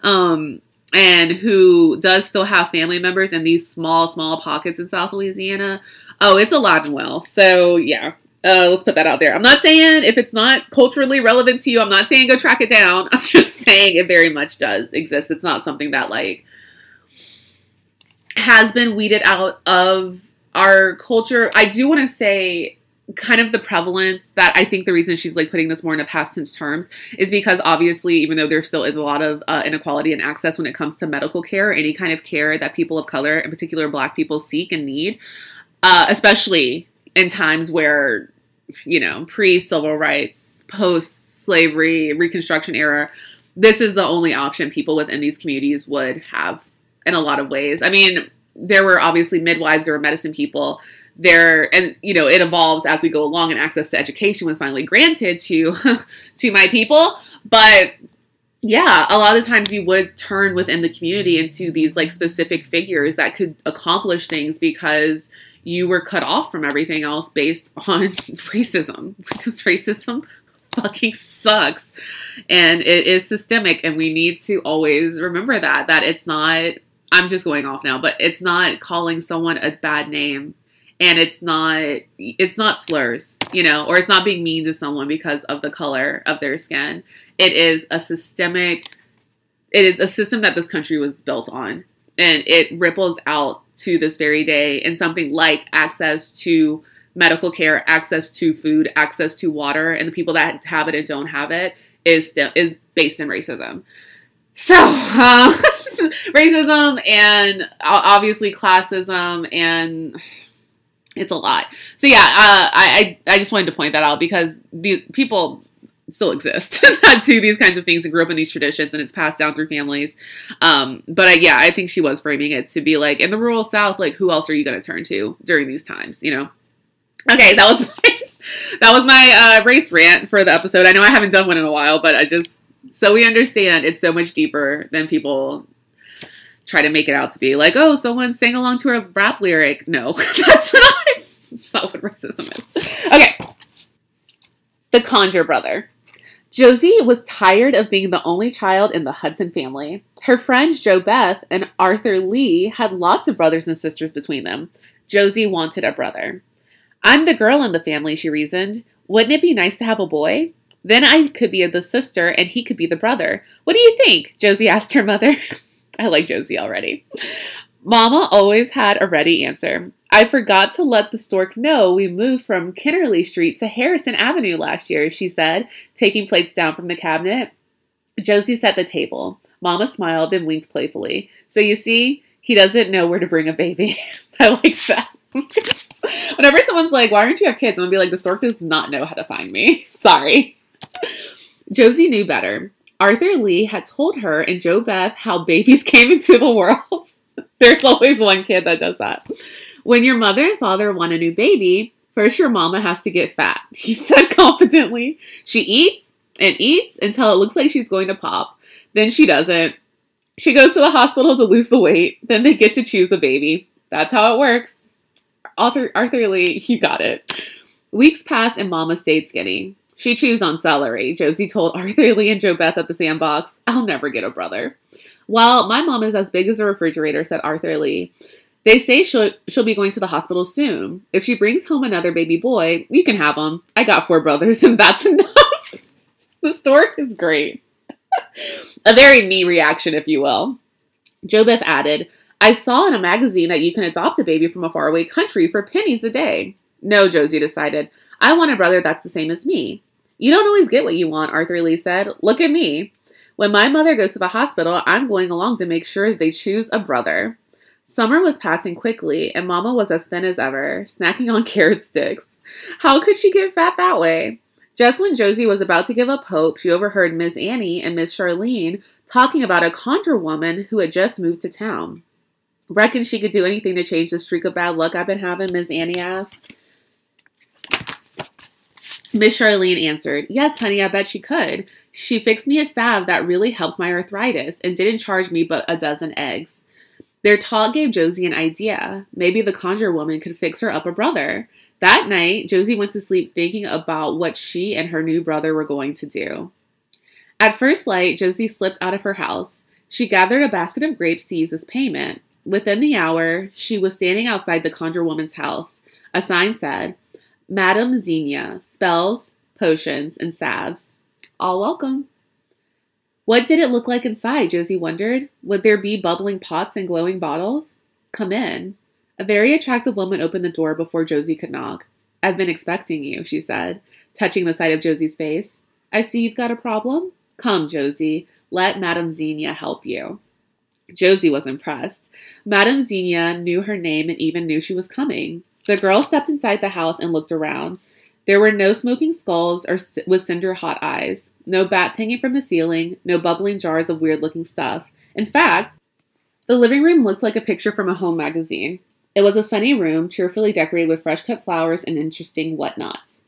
um and who does still have family members in these small small pockets in South Louisiana, oh, it's alive and well. So yeah, uh, let's put that out there. I'm not saying if it's not culturally relevant to you, I'm not saying go track it down. <laughs> I'm just saying it very much does exist. It's not something that like has been weeded out of our culture. I do want to say kind of the prevalence that I think the reason she's like putting this more in a past tense terms is because obviously, even though there still is a lot of uh, inequality and access when it comes to medical care, any kind of care that people of color, in particular Black people, seek and need, uh, especially in times where you know, pre civil rights, post slavery, Reconstruction era, this is the only option people within these communities would have in a lot of ways. I mean, there were obviously midwives, there were medicine people. There and you know it evolves as we go along, and access to education was finally granted to <laughs> to my people. But yeah, a lot of times you would turn within the community into these like specific figures that could accomplish things because you were cut off from everything else based <laughs> on racism because racism fucking sucks and it is systemic and we need to always remember that that it's not I'm just going off now but it's not calling someone a bad name and it's not it's not slurs you know or it's not being mean to someone because of the color of their skin it is a systemic it is a system that this country was built on and it ripples out to this very day in something like access to medical care, access to food, access to water, and the people that have it and don't have it is still is based in racism. So, uh, <laughs> racism and obviously classism, and it's a lot. So yeah, uh, I I just wanted to point that out because the people still exist <laughs> that do these kinds of things and grew up in these traditions and it's passed down through families. Um, but I, yeah, I think she was framing it to be like in the rural South, like who else are you going to turn to during these times? You know. Okay, that was <laughs> my, that was my uh, race rant for the episode. I know I haven't done one in a while, but I just so we understand it's so much deeper than people try to make it out to be. Like, oh, someone sang along to a rap lyric. No, <laughs> that's not. That's not what racism is. Okay. The Conjure Brother. Josie was tired of being the only child in the Hudson family. Her friends Jo Beth and Arthur Lee had lots of brothers and sisters between them. Josie wanted a brother. I'm the girl in the family, she reasoned. Wouldn't it be nice to have a boy? Then I could be the sister and he could be the brother. What do you think? Josie asked her mother. <laughs> I like Josie already. Mama always had a ready answer. I forgot to let the stork know we moved from Kennerly Street to Harrison Avenue last year, she said, taking plates down from the cabinet. Josie set the table. Mama smiled and winked playfully. So you see, he doesn't know where to bring a baby. <laughs> I like that. <laughs> Whenever someone's like, why aren't you have kids? I'm gonna be like, the stork does not know how to find me. Sorry. Josie knew better. Arthur Lee had told her and Jo Beth how babies <laughs> came into the world. <laughs> There's always one kid that does that. When your mother and father want a new baby, first your mama has to get fat, <laughs> he said confidently. She eats and eats until it looks like she's going to pop. Then she doesn't. She goes to the hospital to lose the weight. Then they get to choose a baby. That's how it works. Arthur, Arthur Lee, you got it. Weeks passed and Mama stayed skinny. She chews on celery, Josie told <laughs> Arthur Lee and Jo Beth at the sandbox. I'll never get a brother. Well, my mom is as big as a refrigerator, said Arthur Lee. They say she'll she'll be going to the hospital soon. If she brings home another baby boy, you can have him. I got four brothers, <laughs> and that's enough. the story is great. <laughs> a very me reaction, if you will. Jo Beth added, I saw in a magazine that you can adopt a baby from a faraway country for pennies a day. No, Josie decided. I want a brother that's the same as me. You don't always get what you want, Arthur Lee said. Look at me. When my mother goes to the hospital, I'm going along to make sure they choose a brother. Summer was passing quickly, and Mama was as thin as ever, snacking on <laughs> carrot sticks. How could she get fat that way? Just when Josie was about to give up hope, she overheard Miss Annie and Miss Charlene talking about a conjure woman who had just moved to town. Reckon she could do anything to change the streak of bad luck I've been having, Miss Annie asked. Miss Charlene answered, Yes, honey, I bet she could. She fixed me a salve that really helped my arthritis and didn't charge me but a dozen eggs. Their talk gave Josie an idea. Maybe the conjure woman could fix her up a brother. That night, Josie went to sleep thinking about what she and her new brother were going to do. At first light, Josie slipped out of her house. She gathered a basket of grapes to use as payment. Within the hour, she was standing outside the conjure woman's house. A sign said, Madame Xenia, spells, potions, and salves. All welcome. What did it look like inside? Josie wondered. Would there be bubbling pots and glowing bottles? Come in. A very attractive woman opened the door before Josie could knock. I've been expecting you, she said, touching the side of Josie's face. I see you've got a problem. Come, Josie, let Madame Xenia help you. Josie was impressed. Madame Xenia knew her name and even knew she was coming. The girl stepped inside the house and looked around. There were no smoking skulls or with cinder hot eyes, no bats hanging from the ceiling, no bubbling jars of weird looking stuff. In fact, the living room looked like a picture from a home magazine. It was a sunny room, cheerfully decorated with fresh cut flowers and interesting whatnots.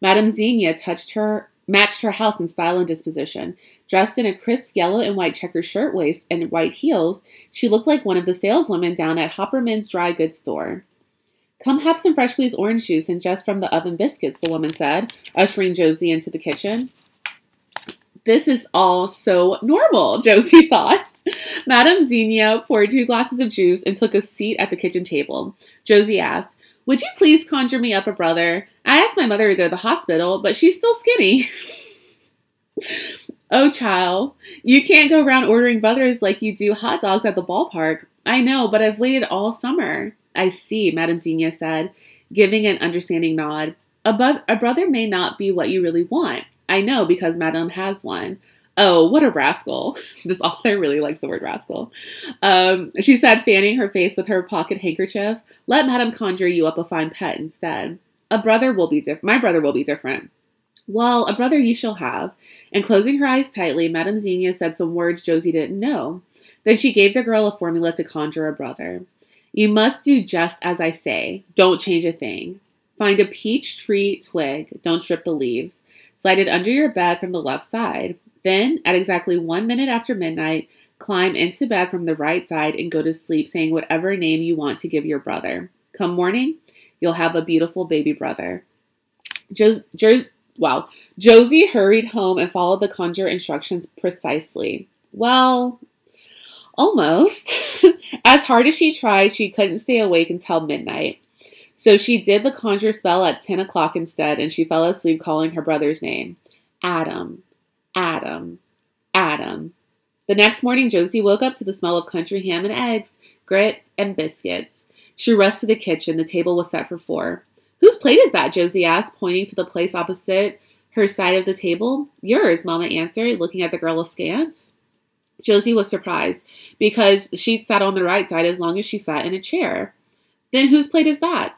Madame Xenia touched her matched her house in style and disposition. Dressed in a crisp yellow and white checkered shirtwaist and white heels, she looked like one of the saleswomen down at Hopperman's dry goods store. Come have some fresh squeezed orange juice and just from the oven biscuits, the woman said, ushering Josie into the kitchen. This is all so normal, <laughs> Josie thought. Madame Xenia poured two glasses of juice and took a seat at the kitchen table. Josie asked, Would you please conjure me up a brother? I asked my mother to go to the hospital, but she's still skinny. <laughs> oh, child, you can't go around ordering brothers like you do hot dogs at the ballpark. I know, but I've waited all summer. I see, Madame Xenia said, giving an understanding nod. A, bu- a brother may not be what you really want. I know because Madame has one. Oh, what a rascal. <laughs> This author really likes the word rascal. Um, she said, fanning her face with her pocket handkerchief, let Madame conjure you up a fine pet instead. A brother will be different. My brother will be different. Well, a brother you shall have. And closing her eyes tightly, Madame Xenia said some words Josie didn't know. Then she gave the girl a formula to conjure a brother. You must do just as I say. Don't change a thing. Find a peach tree twig. Don't strip the leaves. Slide it under your bed from the left side. Then, at exactly one minute after midnight, climb into bed from the right side and go to sleep saying whatever name you want to give your brother. Come morning, you'll have a beautiful baby brother. Jo- jo- wow. Josie hurried home and followed the conjure instructions precisely. Well, almost. <laughs> as hard as she tried, she couldn't stay awake until midnight. So she did the conjure spell at 10 o'clock instead, and she fell asleep calling her brother's name Adam, Adam, Adam. The next morning, Josie woke up to the smell of country ham and eggs, grits, and biscuits. She rushed to the kitchen. The table was set for four. Whose plate is that? Josie asked, pointing to the place opposite her side of the table. Yours, Mama answered, looking at the girl askance. Josie was surprised because she'd sat on the right side as long as she sat in a chair. Then whose plate is that?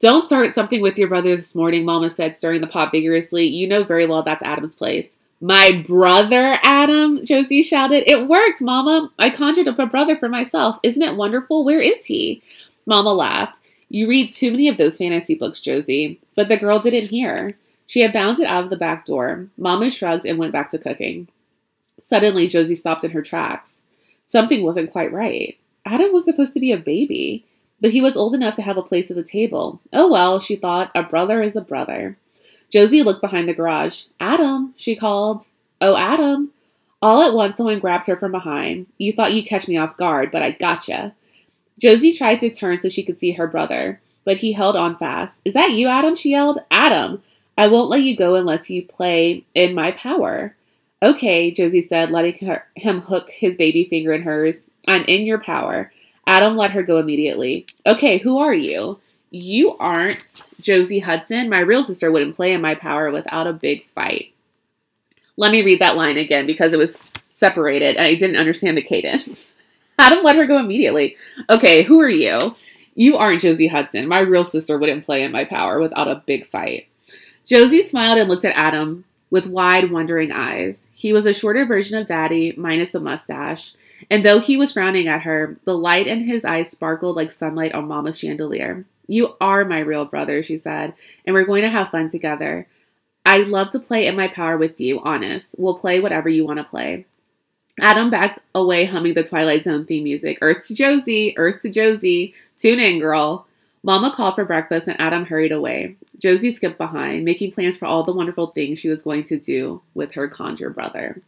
Don't start something with your brother this morning, Mama said, stirring the pot vigorously. You know very well that's Adam's place. My brother, Adam, Josie shouted. It worked, Mama. I conjured up a brother for myself. Isn't it wonderful? Where is he? Mama laughed. You read too many of those fantasy books, Josie. But the girl didn't hear. She had bounded out of the back door. Mama shrugged and went back to cooking. Suddenly, Josie stopped in her tracks. Something wasn't quite right. Adam was supposed to be a baby but he was old enough to have a place at the table. Oh well, she thought, a brother is a brother. Josie looked behind the garage. Adam, she called. Oh, Adam. All at once, someone grabbed her from behind. You thought you'd catch me off guard, but I gotcha. Josie tried to turn so she could see her brother, but he held on fast. Is that you, Adam? she yelled. Adam, I won't let you go unless you play in my power. Okay, Josie said, letting her, him hook his baby finger in hers. I'm in your power. Adam let her go immediately. Okay, who are you? You aren't Josie Hudson. My real sister wouldn't play in my power without a big fight. Let me read that line again because it was separated and I didn't understand the cadence. <laughs> Adam let her go immediately. Okay, who are you? You aren't Josie Hudson. My real sister wouldn't play in my power without a big fight. Josie smiled and looked at Adam with wide, wondering eyes. He was a shorter version of Daddy, minus a mustache. And though he was frowning at her, the light in his eyes sparkled like sunlight on Mama's chandelier. You are my real brother, she said, and we're going to have fun together. I'd love to play in my power with you, honest. We'll play whatever you want to play. Adam backed away humming the Twilight Zone theme music. Earth to Josie, Earth to Josie. Tune in, girl. Mama called for breakfast and Adam hurried away. Josie skipped behind, making plans for all the wonderful things she was going to do with her conjure brother.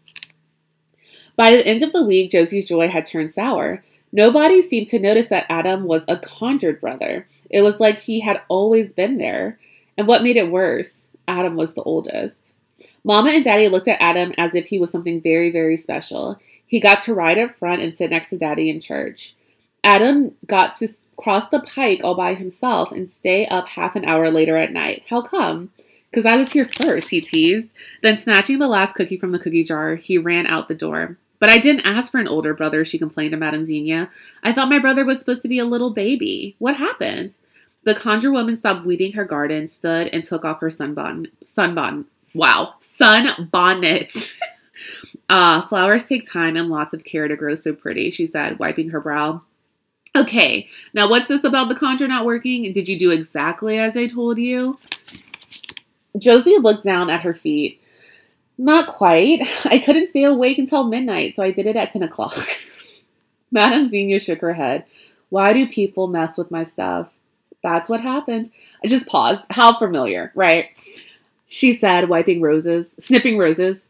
By the end of the week, Josie's joy had turned sour. Nobody seemed to notice that Adam was a conjured brother. It was like he had always been there. And what made it worse, Adam was the oldest. Mama and Daddy looked at Adam as if he was something very, very special. He got to ride up front and sit next to Daddy in church. Adam got to cross the pike all by himself and stay up half an hour later at night. How come? Because I was here first, he teased. Then, snatching the last cookie from the cookie jar, he ran out the door. But I didn't ask for an older brother, she complained to Madame Xenia. I thought my brother was supposed to be a little baby. What happened? The conjure woman stopped weeding her garden, stood, and took off her sunbonnet. Sunbonnet. Wow. Sunbonnet. <laughs> uh, flowers take time and lots of care to grow so pretty, she said, wiping her brow. Okay, now what's this about the conjure not working? Did you do exactly as I told you? Josie looked down at her feet. Not quite. I couldn't stay awake until midnight, so I did it at 10 o'clock. <laughs> Madame Xenia shook her head. Why do people mess with my stuff? That's what happened. I just paused. How familiar, right? She said, wiping roses, snipping roses.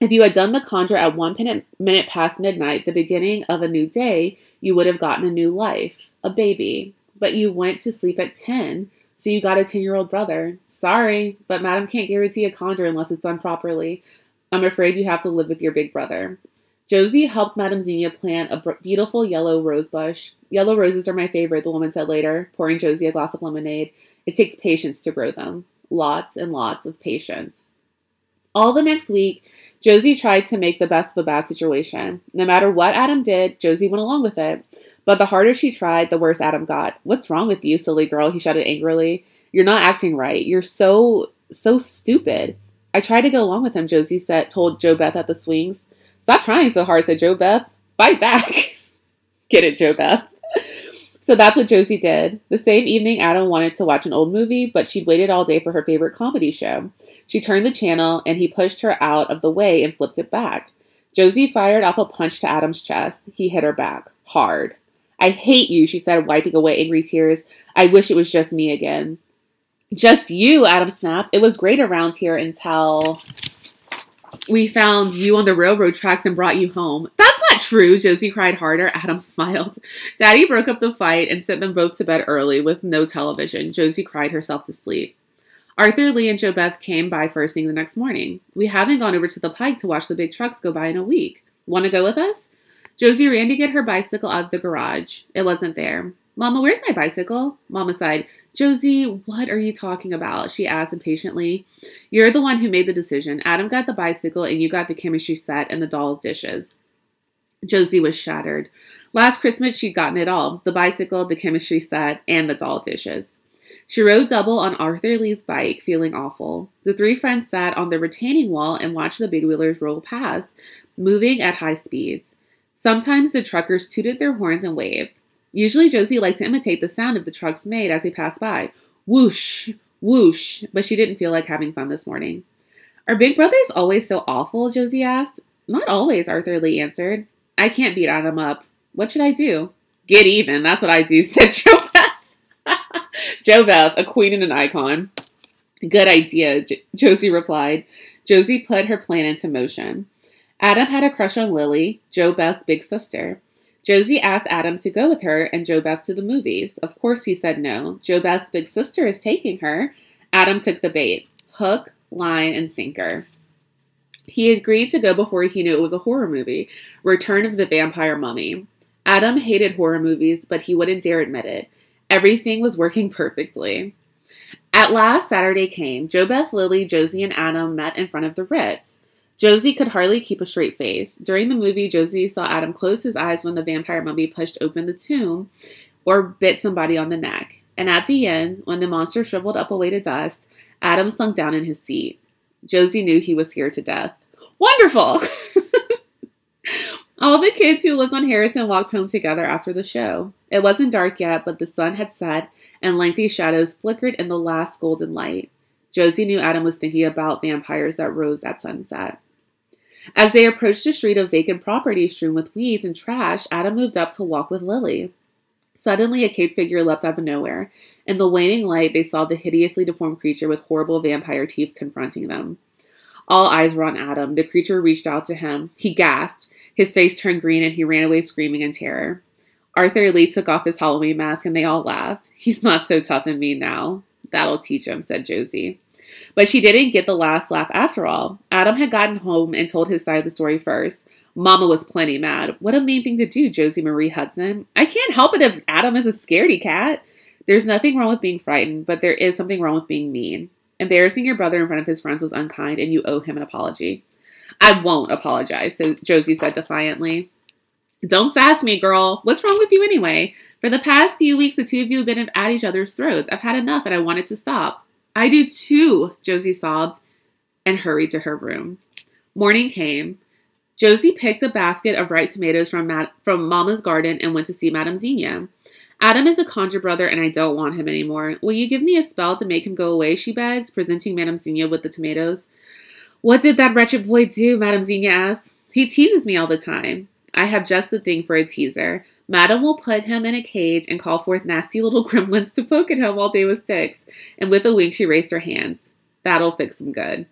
If you had done the conjure at one minute past midnight, the beginning of a new day, you would have gotten a new life, a baby. But you went to sleep at 10, so you got a 10 year old brother. Sorry, but Madam can't guarantee a conjure unless it's done properly. I'm afraid you have to live with your big brother. Josie helped Madame Xenia plant a beautiful yellow rose bush. Yellow roses are my favorite, the woman said later, pouring Josie a glass of lemonade. It takes patience to grow them. Lots and lots of patience. All the next week, Josie tried to make the best of a bad situation. No matter what Adam did, Josie went along with it. But the harder she tried, the worse Adam got. What's wrong with you, silly girl? He shouted angrily. You're not acting right. You're so, so stupid. I tried to get along with him, Josie said, told Jo Beth at the swings. Stop trying so hard, said Jo Beth. Fight back. get it, Jo Beth. so that's what Josie did. The same evening, Adam wanted to watch an old movie, but she'd waited all day for her favorite comedy show. She turned the channel, and he pushed her out of the way and flipped it back. Josie fired off a punch to Adam's chest. He hit her back. Hard. I hate you, she said, wiping away angry tears. I wish it was just me again. Just you, Adam snapped. It was great around here until we found you on the railroad tracks and brought you home. That's not true, Josie cried harder. Adam <laughs> smiled. Daddy broke up the fight and sent them both to bed early with no television. Josie cried herself to sleep. Arthur Lee and Jo Beth came by first thing the next morning. We haven't gone over to the pike to watch the big trucks go by in a week. Want to go with us? Josie ran to get her bicycle out of the garage. It wasn't there. Mama, where's my bicycle? Mama sighed. Josie, what are you talking about? She asked impatiently. You're the one who made the decision. Adam got the bicycle and you got the chemistry set and the doll dishes. Josie was shattered. Last Christmas, she'd gotten it all the bicycle, the chemistry set, and the doll dishes. She rode double on Arthur Lee's bike, feeling awful. The three friends sat on the retaining wall and watched the big wheelers roll past, moving at high speeds. Sometimes the truckers tooted their horns and waved. Usually Josie liked to imitate the sound of the trucks made as they passed by. Whoosh, whoosh, but she didn't feel like having fun this morning. Are big brothers always so awful? Josie asked. Not always, Arthur Lee answered. I can't beat Adam up. What should I do? Get even, that's what I do, <laughs> said Jo Beth. Jo Beth, a queen and an icon. Good idea, J- Josie replied. Josie put her plan into motion. Adam had a crush on Lily, Jo Beth's big sister. Josie asked Adam to go with her and Jo Beth to the movies. Of course, he said no. Jo Beth's big sister is taking her. Adam took the bait hook, line, and sinker. He agreed to go before he knew it was a horror movie Return of the Vampire Mummy. Adam hated horror movies, but he wouldn't dare admit it. Everything was working perfectly. At last, Saturday came. Jo Beth, Lily, Josie, and Adam met in front of the Ritz. Josie could hardly keep a straight face. During the movie, Josie saw Adam close his eyes when the vampire mummy pushed open the tomb or bit somebody on the neck. And at the end, when the monster shriveled up away to dust, Adam slunk down in his seat. Josie knew he was scared to death. Wonderful! <laughs> All the kids who lived on Harrison walked home together after the show. It wasn't dark yet, but the sun had set and lengthy shadows flickered in the last golden light. Josie knew Adam was thinking about vampires that rose at sunset. As they approached a street of vacant property strewn with weeds and trash, Adam moved up to walk with Lily. Suddenly, a caged figure leapt out of nowhere. In the waning light, they saw the hideously deformed creature with horrible vampire teeth confronting them. All eyes were on Adam. The creature reached out to him. He gasped. His face turned green and he ran away screaming in terror. Arthur Lee took off his Halloween mask and they all laughed. He's not so tough and mean now. That'll teach him, said Josie. But she didn't get the last laugh after all. Adam had gotten home and told his side of the story first. Mama was plenty mad. What a mean thing to do, Josie Marie Hudson. I can't help it if Adam is a scaredy cat. There's nothing wrong with being frightened, but there is something wrong with being mean. Embarrassing your brother in front of his friends was unkind, and you owe him an apology. I won't apologize, so Josie said defiantly. Don't sass me, girl. What's wrong with you anyway? For the past few weeks, the two of you have been at each other's throats. I've had enough and I wanted to stop. I do too, Josie sobbed and hurried to her room. Morning came. Josie picked a basket of ripe tomatoes from, Ma- from Mama's garden and went to see Madame Xenia. Adam is a conjure brother and I don't want him anymore. Will you give me a spell to make him go away? she begged, presenting Madame Xenia with the tomatoes. What did that wretched boy do? Madame Xenia asked. He teases me all the time. I have just the thing for a teaser. Madam will put him in a cage and call forth nasty little <laughs> gremlins to poke at him all day with sticks. And with a wink, she raised her hands. That'll fix him good.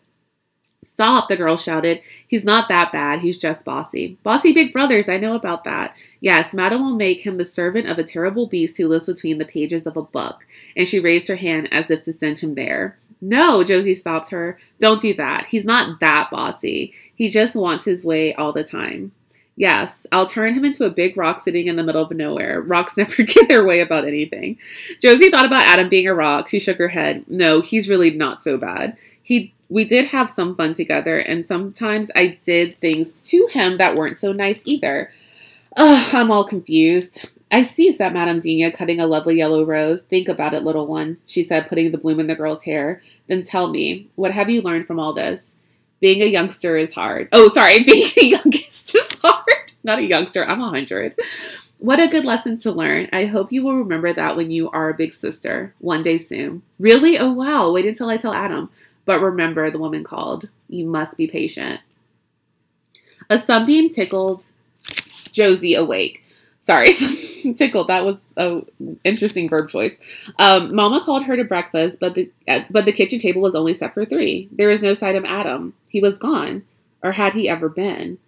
Stop, the girl shouted. He's not that bad. He's just bossy. Bossy big brothers, I know about that. Yes, Madam will make him the servant of a terrible beast who lives between the pages of a book. And she raised her hand as if to send him there. No, Josie stopped her. Don't do that. He's not that bossy. He just wants his way all the time. Yes, I'll turn him into a big rock sitting in the middle of nowhere. Rocks <laughs> never get their way about anything. Josie thought about Adam being a rock. She shook her head. No, he's really not so bad. He we did have some fun together, and sometimes I did things to him that weren't so nice either. Ugh, I'm all confused. I see, said Madame Xenia, cutting a lovely yellow rose. Think about it, little one, she said, putting the bloom in the girl's hair. Then tell me, what have you learned from all this? Being a youngster is hard. Oh, sorry, <laughs> being the youngest is hard. Not a youngster, I'm a hundred. What a good lesson to learn. I hope you will remember that when you are a big sister, one day soon. Really? Oh, wow. Wait until I tell Adam. But remember, the woman called. You must be patient. A sunbeam tickled Josie awake. Sorry, <laughs> tickled. That was a interesting verb choice. Um, Mama called her to breakfast, but the uh, but the kitchen table was only set for three. There was no sight of Adam. He was gone, or had he ever been?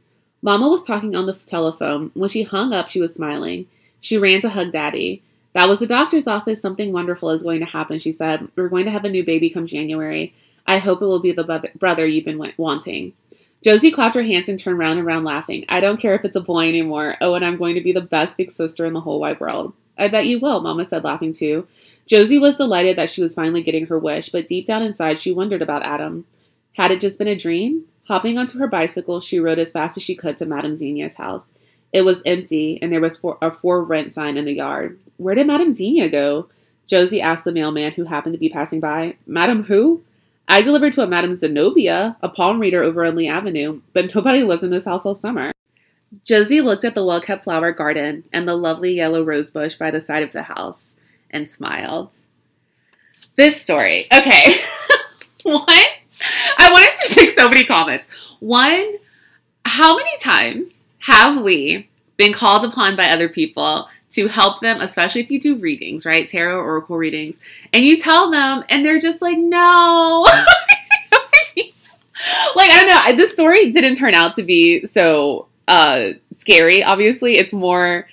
Mama was talking on the telephone. When she hung up, she was smiling. She ran to hug Daddy. That was the doctor's office. Something wonderful is going to happen, she said. We're going to have a new baby come January. I hope it will be the brother you've been wanting. Josie clapped her hands and turned round and round laughing. I don't care if it's a boy anymore. Oh, and I'm going to be the best big sister in the whole wide world. I bet you will, Mama said, laughing too. Josie was delighted that she was finally getting her wish, but deep down inside she wondered about Adam. Had it just been a dream? Hopping onto her bicycle, she rode as fast as she could to Madame Xenia's house. It was empty, and there was for- a for rent sign in the yard. Where did Madame Xenia go? Josie asked the mailman who happened to be passing by. Madame who? I delivered to a Madame Zenobia, a palm reader over on Lee Avenue, but nobody lived in this house all summer. Josie looked at the well kept flower garden and the lovely yellow rose bush by the side of the house and smiled. This story. Okay. <laughs> One, <laughs> I wanted to pick so many comments. One, how many times have we been called upon by other people to help them, especially if you do readings, right? Tarot, oracle readings, and you tell them, and they're just like, no. <laughs> like, I don't know. The story didn't turn out to be so uh, scary, obviously. It's more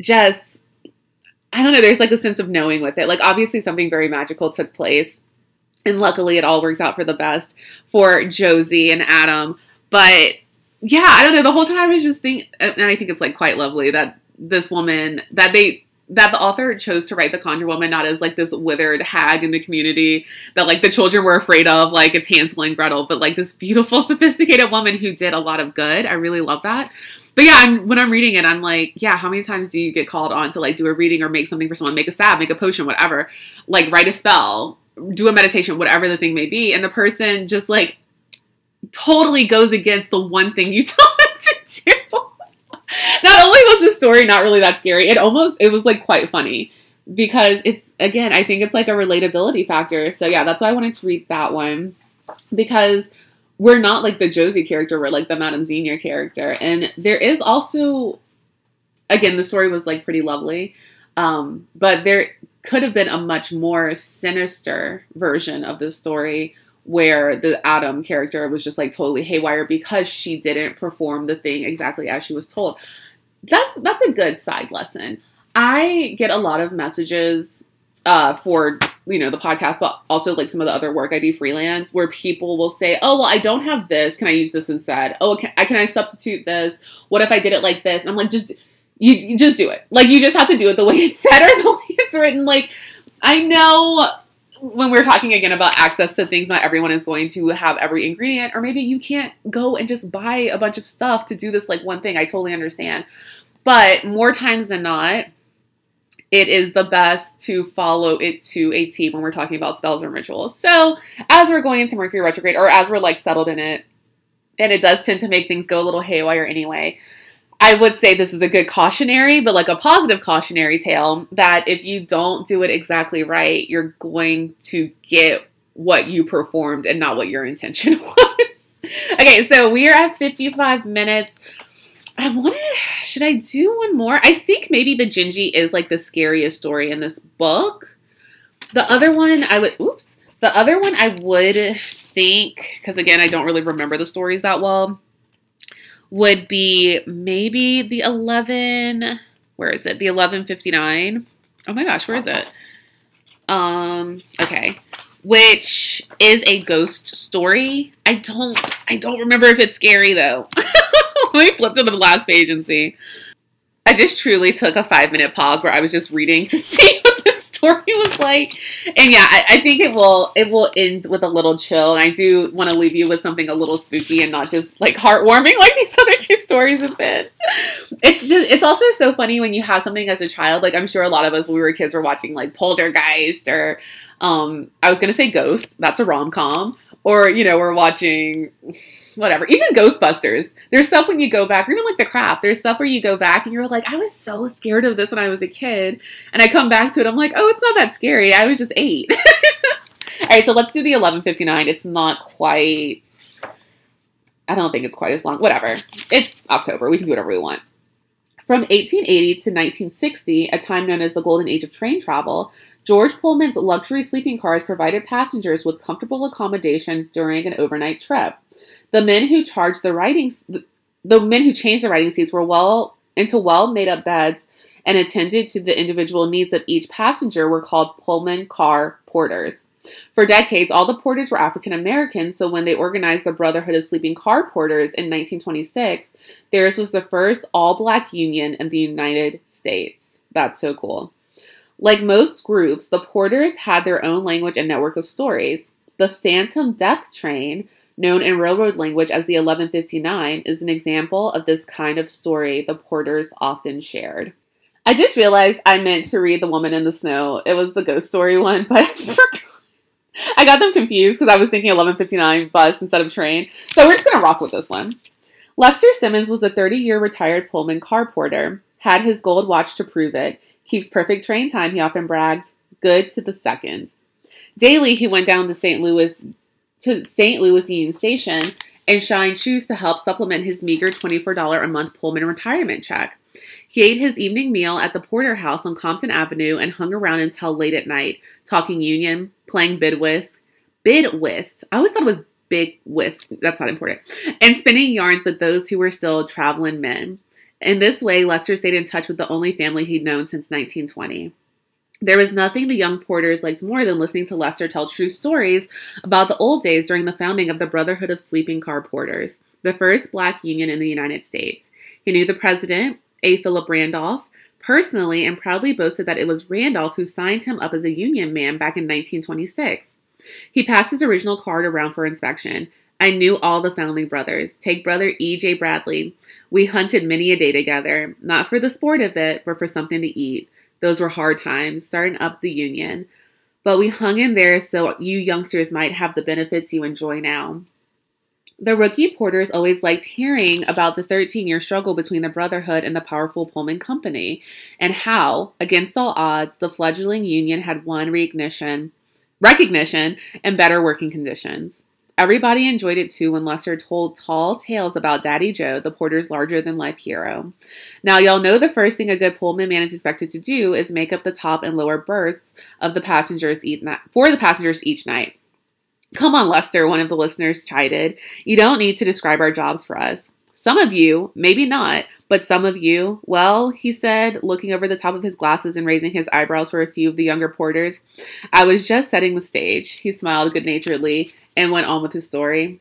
just, I don't know, there's like a sense of knowing with it. Like, obviously, something very magical took place. And luckily, it all worked out for the best for Josie and Adam. But yeah, I don't know. The whole time I was just thinking, and I think it's like quite lovely that this woman that they that the author chose to write the conjure woman not as like this withered hag in the community that like the children were afraid of like it's hansel and gretel but like this beautiful <laughs> sophisticated woman who did a lot of good i really love that but yeah I'm, when i'm reading it i'm like yeah how many times do you get called on to like do a reading or make something for someone make a salve make a potion whatever like write a spell do a meditation whatever the thing may be and the person just like totally goes against the one thing you <laughs> tell them to do not only was the story not really that scary, it almost it was like quite funny because it's again, I think it's like a relatability factor. So yeah, that's why I wanted to read that one because we're not like the Josie character, we're like the Madame Xenia character. And there is also again, the story was like pretty lovely. Um, but there could have been a much more sinister version of the story where the Adam character was just like totally haywire because she didn't perform the thing exactly as she was told. That's that's a good side lesson. I get a lot of messages uh, for you know the podcast, but also like some of the other work I do freelance, where people will say, "Oh, well, I don't have this. Can I use this instead? Oh, can I, can I substitute this? What if I did it like this?" And I'm like, just you, you just do it. Like you just have to do it the way it's said or <laughs> the way it's written. Like I know when we're talking again about access to things, not everyone is going to have every ingredient, or maybe you can't go and just buy a bunch of stuff to do this like one thing. I totally understand. But more times than not, it is the best to follow it to a T when we're talking about spells and rituals. So, as we're going into Mercury retrograde, or as we're like settled in it, and it does tend to make things go a little haywire anyway, I would say this is a good cautionary, but like a positive cautionary tale that if you don't do it exactly right, you're going to get what you performed and not what your intention <laughs> was. okay, so we are at 55 minutes. I want to. Should I do one more? I think maybe the Gingi is like the scariest story in this book. The other one, I would. Oops. The other one, I would think, because again, I don't really remember the stories that well would be maybe the 11 where is it? The 1159 oh my gosh where is it? Um okay. Which is a ghost story. I don't i don't remember if it's scary though. <laughs> Let me flip to the last page and see. I just truly took a five minute pause where i was just reading to <laughs> see what this story was like. And yeah, I, I, think it will it will end with a little chill. And I do want to leave you with something a little spooky and not just like heartwarming like <laughs> these other two stories have been. It's just it's also so funny when you have something as a child. Like I'm sure a lot of us when we were kids were watching like Poltergeist or um I was gonna say Ghost. That's a rom com. Or you know we're watching whatever. Even Ghostbusters. There's stuff when you go back, or even like The Craft. There's stuff where you go back and you're like, I was so scared of this when I was a kid, and I come back to it. I'm like, oh, it's not that scary. I was just eight. <laughs> All right, so let's do the 1159. It's not quite. I don't think it's quite as long. Whatever. It's October. We can do whatever we want. From 1880 to 1960, a time known as the golden age of train travel, George Pullman's luxury sleeping cars provided passengers with comfortable accommodations during an overnight trip. The men who charged the riding, the men who changed the writing seats were well into well made up beds and attended to the individual needs of each passenger were called Pullman car porters. For decades, all the porters were African Americans, so when they organized the Brotherhood of Sleeping Car Porters in 1926, theirs was the first all black union in the United States. That's so cool. Like most groups, the porters had their own language and network of stories. The Phantom Death Train known in railroad language as the 1159, is an example of this kind of story the porters often shared. I just realized I meant to read The Woman in the Snow. It was the ghost story one, <laughs> but I got them confused because I was thinking 1159 bus instead of train. So we're just going to rock with this one. Lester Simmons was a 30 year retired Pullman car porter, had his gold watch to prove it, keeps perfect train time, he often bragged, good to the second. Daily, he went down to St. Louis to St. Louis Union Station and shined shoes to help supplement his meager $24 a month Pullman retirement check. He ate his evening meal at the Porter House on Compton Avenue and hung around until late at night, talking union, playing bid whist, bid whist. I always thought it was big whist. That's not important. And spinning yarns with those who were still traveling men. In this way, Lester stayed in touch with the only family he'd known since 1920. There was nothing the young Porters liked more than listening to Lester tell true stories about the old days during the founding of the Brotherhood of Sleeping Car Porters, the first black union in the United States. He knew the president, A. Philip Randolph, personally and proudly boasted that it was Randolph who signed him up as a union man back in 1926. He passed his original card around for inspection. I knew all the founding brothers. Take brother E.J. Bradley. We hunted many a day together, not for the sport of it, but for something to eat. Those were hard times, starting up the union. But we hung in there so you youngsters might have the benefits you enjoy now. The rookie porters always liked hearing about the 13 year struggle between the Brotherhood and the powerful Pullman Company, and how, against all odds, the fledgling union had won recognition, recognition and better working conditions. Everybody enjoyed it too when Lester told tall tales about Daddy Joe, the porter's larger than life hero. Now, y'all know the first thing a good Pullman man is expected to do is make up the top and lower berths of the passengers each night, for the passengers each night. Come on, Lester, one of the listeners chided. You don't need to describe our jobs for us. Some of you, maybe not, but some of you, well, he said, looking over the top of his glasses and raising his eyebrows for a few of the younger porters. I was just setting the stage. He smiled good naturedly and went on with his story.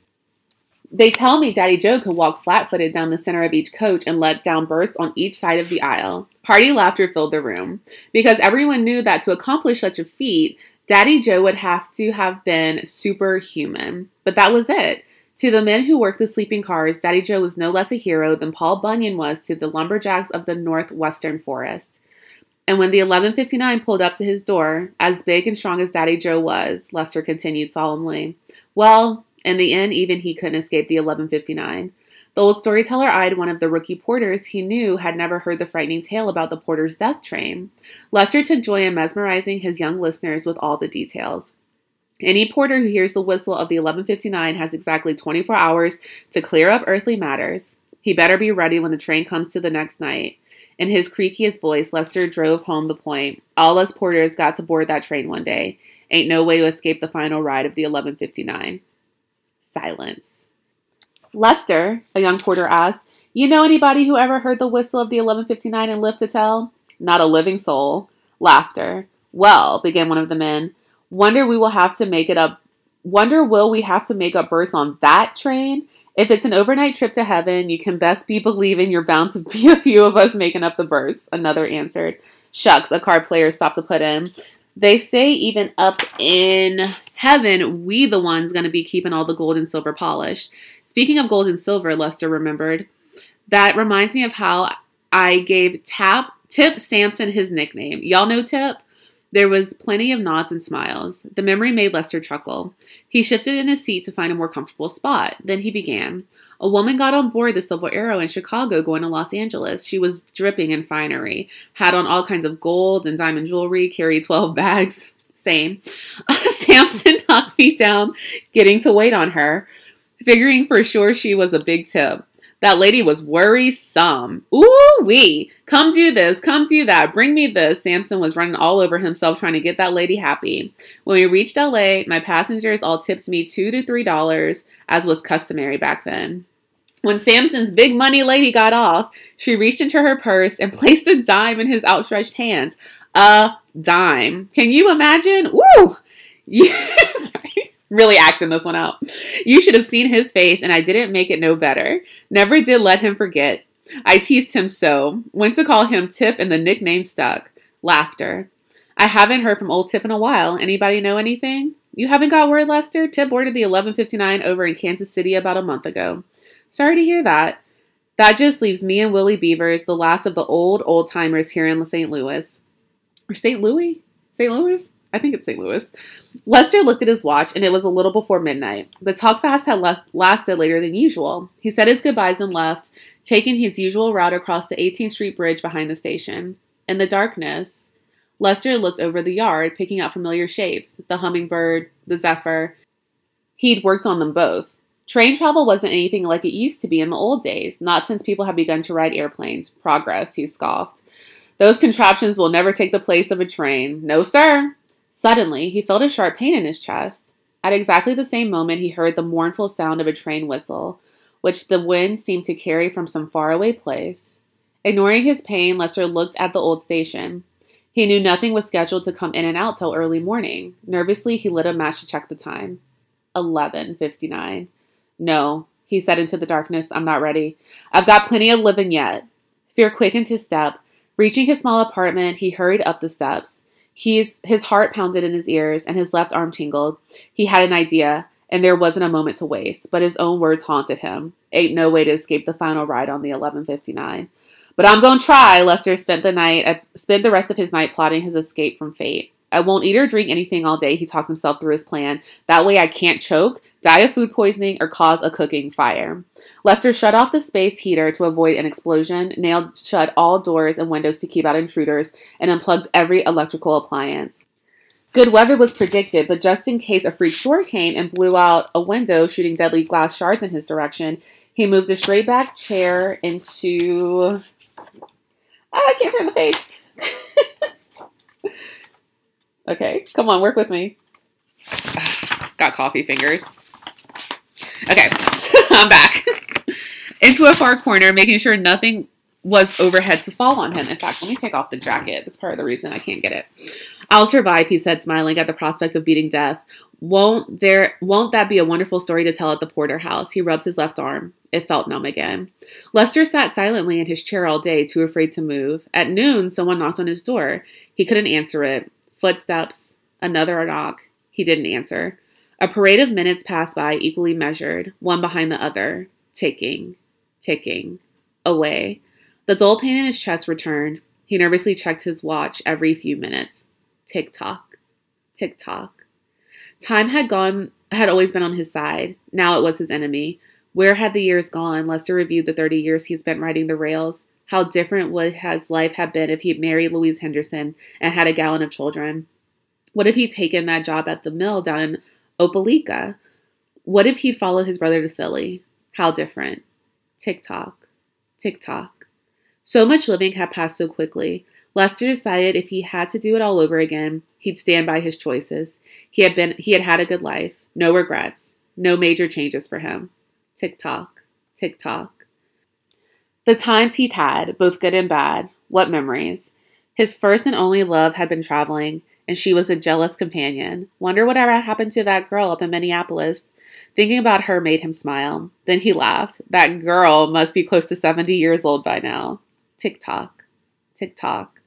They tell me Daddy Joe could walk flat footed down the center of each coach and let down bursts on each side of the aisle. Hearty laughter filled the room because everyone knew that to accomplish such a feat, Daddy Joe would have to have been superhuman. But that was it. To the men who worked the sleeping cars, Daddy Joe was no less a hero than Paul Bunyan was to the lumberjacks of the northwestern forest. And when the 1159 pulled up to his door, as big and strong as Daddy Joe was, Lester continued solemnly, well, in the end, even he couldn't escape the 1159. The old storyteller eyed one of the rookie porters he knew had never heard the frightening tale about the porter's death train. Lester took joy in mesmerizing his young listeners with all the details. Any porter who hears the whistle of the 1159 has exactly 24 hours to clear up earthly matters. He better be ready when the train comes to the next night. In his creakiest voice, Lester drove home the point. All us porters got to board that train one day. Ain't no way to escape the final ride of the 1159. Silence. Lester, a young porter asked, You know anybody who ever heard the whistle of the 1159 and lived to tell? Not a living soul. Laughter. Well, began one of the men, wonder we will have to make it up. Wonder will we have to make up berths on that train? If it's an overnight trip to heaven, you can best be believing you're bound to <laughs> be a few of us making up the berths. Another answered. Shucks, a card player stopped to put in. They say even up in heaven, we the ones going to be keeping all the gold and silver polished. Speaking of gold and silver, Lester remembered, that reminds me of how I gave Tap Tip Sampson his nickname. Y'all know Tip? There was plenty of nods and smiles. The memory made Lester chuckle. He shifted in his seat to find a more comfortable spot. Then he began. A woman got on board the Silver Arrow in Chicago going to Los Angeles. She was dripping in finery, had on all kinds of gold and diamond jewelry, carried 12 bags. <laughs> Same. <laughs> Sampson <laughs> knocks me down, getting to wait on her figuring for sure she was a big tip. That lady was worrisome. Ooh wee. Come do this. Come do that. Bring me this. Sampson was running all over himself trying to get that lady happy. When we reached LA, my passengers all tipped me two to three dollars, as was customary back then. When Sampson's big money lady got off, she reached into her purse and <laughs> placed a dime in his outstretched hand. A dime. Can you imagine? Woo! <laughs> Sorry really acting this one out. You should have seen his face, and I didn't make it no better. Never did let him forget. I teased him so. Went to call him Tip, and the nickname stuck. Laughter. I haven't heard from old Tip in a while. Anybody know anything? You haven't got word, Lester? Tip ordered the 1159 over in Kansas City about a month ago. Sorry to hear that. That just leaves me and Willie Beavers, the last of the old old timers here in St. Louis. Or St. Louis? St. Louis? I think it's St. Louis. Lester looked at his watch, and it was a little before midnight. The talk fast had less, lasted later than usual. He said his goodbyes and left, taking his usual route across the 18th Street Bridge behind the station. In the darkness, Lester looked over the yard, picking out familiar shapes the hummingbird, the zephyr. He'd worked on them both. Train travel wasn't anything like it used to be in the old days, not since people had begun to ride airplanes. Progress, he scoffed. Those contraptions will never take the place of a train. No, sir. Suddenly, he felt a sharp pain in his chest. At exactly the same moment, he heard the mournful sound of a train whistle, which the wind seemed to carry from some faraway place. Ignoring his pain, Lester looked at the old station. He knew nothing was scheduled to come in and out till early morning. Nervously, he lit a match to check the time. 11:59. No, he said into the darkness, I'm not ready. I've got plenty of living yet. Fear quickened his step. Reaching his small apartment, he hurried up the steps. He's, his heart pounded in his ears and his left arm tingled. He had an idea, and there wasn't a moment to waste, but his own words haunted him. Ain't no way to escape the final ride on the 1159. But I'm gonna try. Lester spent the night at, spent the rest of his night plotting his escape from fate. I won't eat or drink anything all day, he talked himself through his plan. That way I can't choke, die of food poisoning, or cause a cooking fire. Lester shut off the space heater to avoid an explosion, nailed shut all doors and windows to keep out intruders, and unplugged every electrical appliance. Good weather was predicted, but just in case a freak storm came and blew out a window, shooting deadly glass shards in his direction, he moved a straight back chair into. Oh, I can't turn the page. <laughs> okay, come on, work with me. Got coffee fingers. Okay, <laughs> I'm back. into a far corner, making sure nothing was overhead to fall on him. In fact, let me take off the jacket. That's part of the reason I can't get it. I'll survive, he said, smiling at the prospect of beating death. Won't there won't that be a wonderful story to tell at the Porter house? He rubs his left arm. It felt numb again. Lester sat silently in his chair all day, too afraid to move. At noon, someone knocked on his door. He couldn't answer it. Footsteps, another knock. He didn't answer. A parade of minutes passed by, equally measured, one behind the other, ticking, ticking, away. The dull pain in his chest returned. He nervously checked his watch every few minutes. Tick tock, tick tock. Time had gone, had always been on his side. Now it was his enemy. Where had the years gone? Lester reviewed the 30 years he had spent riding the rails. How different would his life have been if he'd married Louise Henderson and had a gallon of children? What if he'd taken that job at the mill down in Opelika? What if he'd followed his brother to Philly? How different. Tick tock, tick tock. So much living had passed so quickly. Lester decided if he had to do it all over again, he'd stand by his choices. He had been he had had a good life, no regrets, no major changes for him. Tick tock, tick tock. The times he'd had, both good and bad, what memories. His first and only love had been traveling, and she was a jealous companion. Wonder whatever happened to that girl up in Minneapolis. Thinking about her made him smile. Then he laughed. That girl must be close to 70 years old by now. Tick tock, tick tock.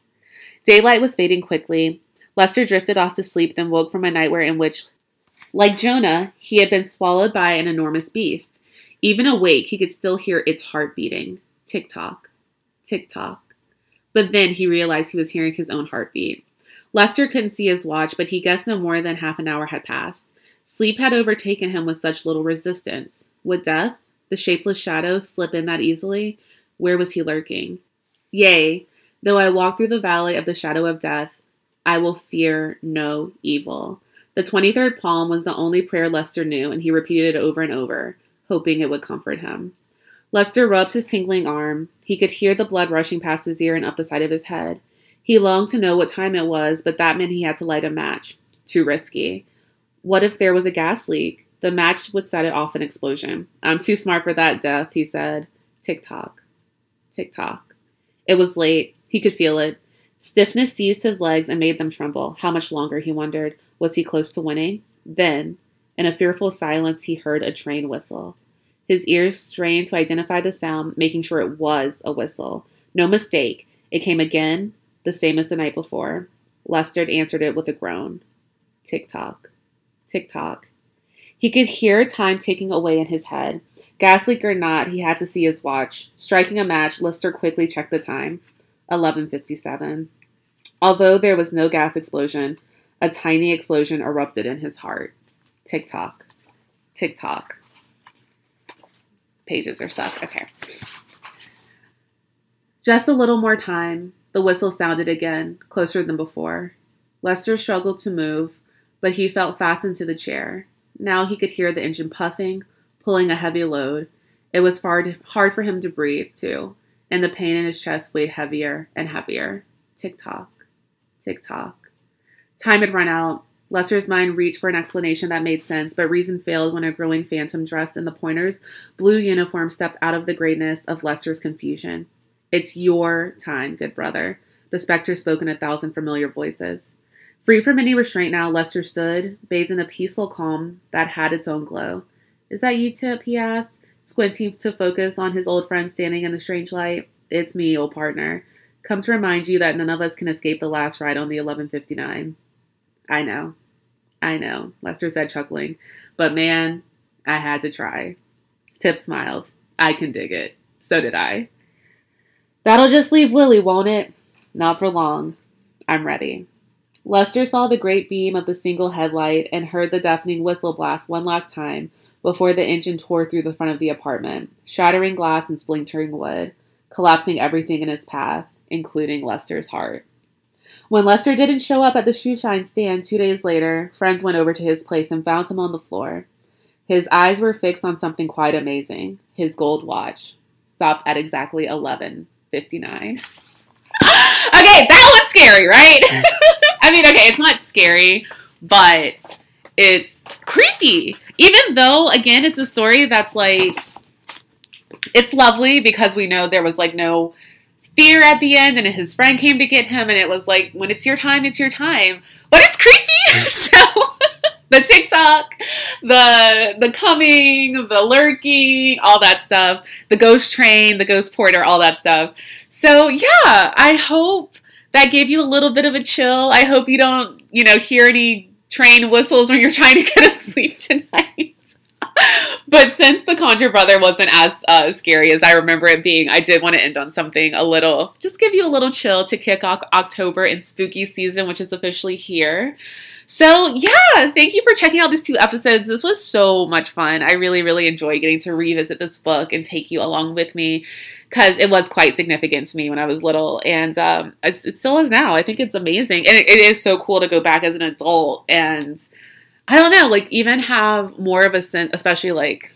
Daylight was fading quickly. Lester drifted off to sleep, then woke from a nightmare in which, like Jonah, he had been swallowed by an enormous beast. Even awake, he could still hear its heart beating. Tick tock. But then he realized he was hearing his own heartbeat. Lester couldn't see his watch, but he guessed no more than half an hour had passed. Sleep had overtaken him with such little resistance. Would death, the shapeless shadow, slip in that easily? Where was he lurking? Yea, Though I walk through the valley of the shadow of death, I will fear no evil. The 23rd Psalm was the only prayer Lester knew, and he repeated it over and over, hoping it would comfort him. Lester rubbed his tingling arm. He could hear the blood rushing past his ear and up the side of his head. He longed to know what time it was, but that meant he had to light a match. Too risky. What if there was a gas leak? The match would set it off an explosion. I'm too smart for that, Death, he said. Tick tock. Tick tock. It was late. He could feel it. Stiffness seized his legs and made them tremble. How much longer, he wondered. Was he close to winning? Then, in a fearful silence, he heard a train whistle. His ears strained to identify the sound, making sure it was a whistle. No mistake. It came again, the same as the night before. Lester answered it with a groan. Tick tock. Tick tock. He could hear time ticking away in his head. Gas leak or not, he had to see his watch. Striking a match, Lester quickly checked the time. 1157. Although there was no gas explosion, a tiny explosion erupted in his heart. Tick tock. Tick tock. Pages are stuck. Okay. Just a little more time. The whistle sounded again, closer than before. Lester struggled to move, but he felt fastened to the chair. Now he could hear the engine puffing, pulling a heavy load. It was far hard for him to breathe, too and the pain in his chest weighed heavier and heavier. Tick tock, tick tock. Time had run out. Lester's mind reached for an explanation that made sense, but reason failed when a growing phantom dressed in the pointer's blue uniform stepped out of the grayness of Lester's confusion. It's your time, good brother. The specter spoke in a thousand familiar voices. Free from any restraint now, Lester stood, bathed in a peaceful calm that had its own glow. Is that you, Tip? he asked squinting to focus on his old friend standing in the strange light. It's me, old partner. Come to remind you that none of us can escape the last ride on the 1159. I know. I know, Lester said, chuckling. But man, I had to try. Tip smiled. I can dig it. So did I. That'll just leave Willie, won't it? Not for long. I'm ready. Lester saw the great beam of the single headlight and heard the deafening whistle blast one last time before the engine tore through the front of the apartment, shattering glass and splintering wood, collapsing everything in his path, including Lester's heart. When Lester didn't show up at the shoeshine stand two days later, friends went over to his place and found him on the floor. His eyes were fixed on something quite amazing his gold watch, stopped at exactly 11.59. <laughs> okay, that was scary, right? Mm. <laughs> I mean, okay, it's not scary, but it's creepy. Even though, again, it's a story that's like, it's lovely because we know there was like no fear at the end and his friend came to get him and it was like, when it's your time, it's your time. But it's creepy. <laughs> so the tick tock, the the coming, the lurking, all that stuff, the ghost train, the ghost porter, all that stuff. So yeah, I hope that gave you a little bit of a chill. I hope you don't, you know, hear any train whistles when you're trying to <laughs> get to sleep tonight. But since the Conjure Brother wasn't as uh, scary as I remember it being, I did want to end on something a little, just give you a little chill to kick off October and spooky season, which is officially here. So, yeah, thank you for checking out these two episodes. This was so much fun. I really, really enjoy getting to revisit this book and take you along with me because it was quite significant to me when I was little, and um, it still is now. I think it's amazing, and it, it is so cool to go back as an adult and I don't know, like even have more of a sense, especially like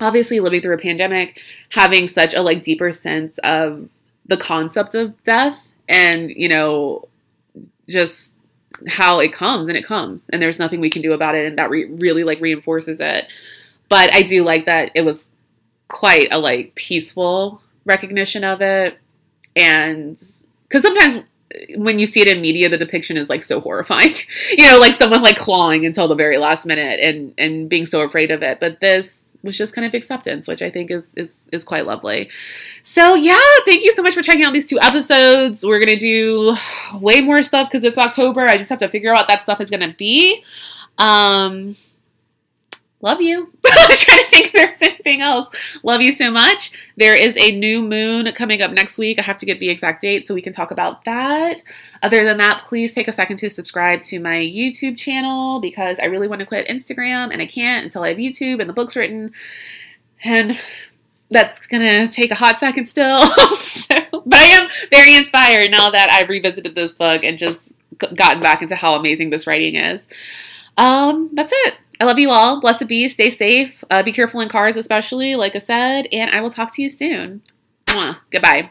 obviously living through a pandemic, having such a like deeper sense of the concept of death and you know just how it comes and it comes and there's nothing we can do about it and that re- really like reinforces it. But i do like that it was quite a like peaceful recognition of it and because sometimes when you see it in media the depiction is like so horrifying <laughs> you know like someone like clawing until the very last minute and and being so afraid of it but this was just kind of acceptance, which I think is is is quite lovely. So yeah, thank you so much for checking out these two episodes. We're gonna do way more stuff because it's October. I just have to figure out what that stuff is gonna be. Um, love you. <laughs> I was trying to think if there's anything else. Love you so much. There is a new moon coming up next week. I have to get the exact date so we can talk about that. Other than that, please take a second to subscribe to my YouTube channel because I really want to quit Instagram and I can't until I have YouTube and the book's written. And that's gonna take a hot second still. <laughs> so, but I am very inspired now that I've revisited this book and just gotten back into how amazing this writing is. Um, that's it. I love you all. Blessed be. Stay safe. Uh, be careful in cars, especially, like I said. And I will talk to you soon. Mwah. Goodbye.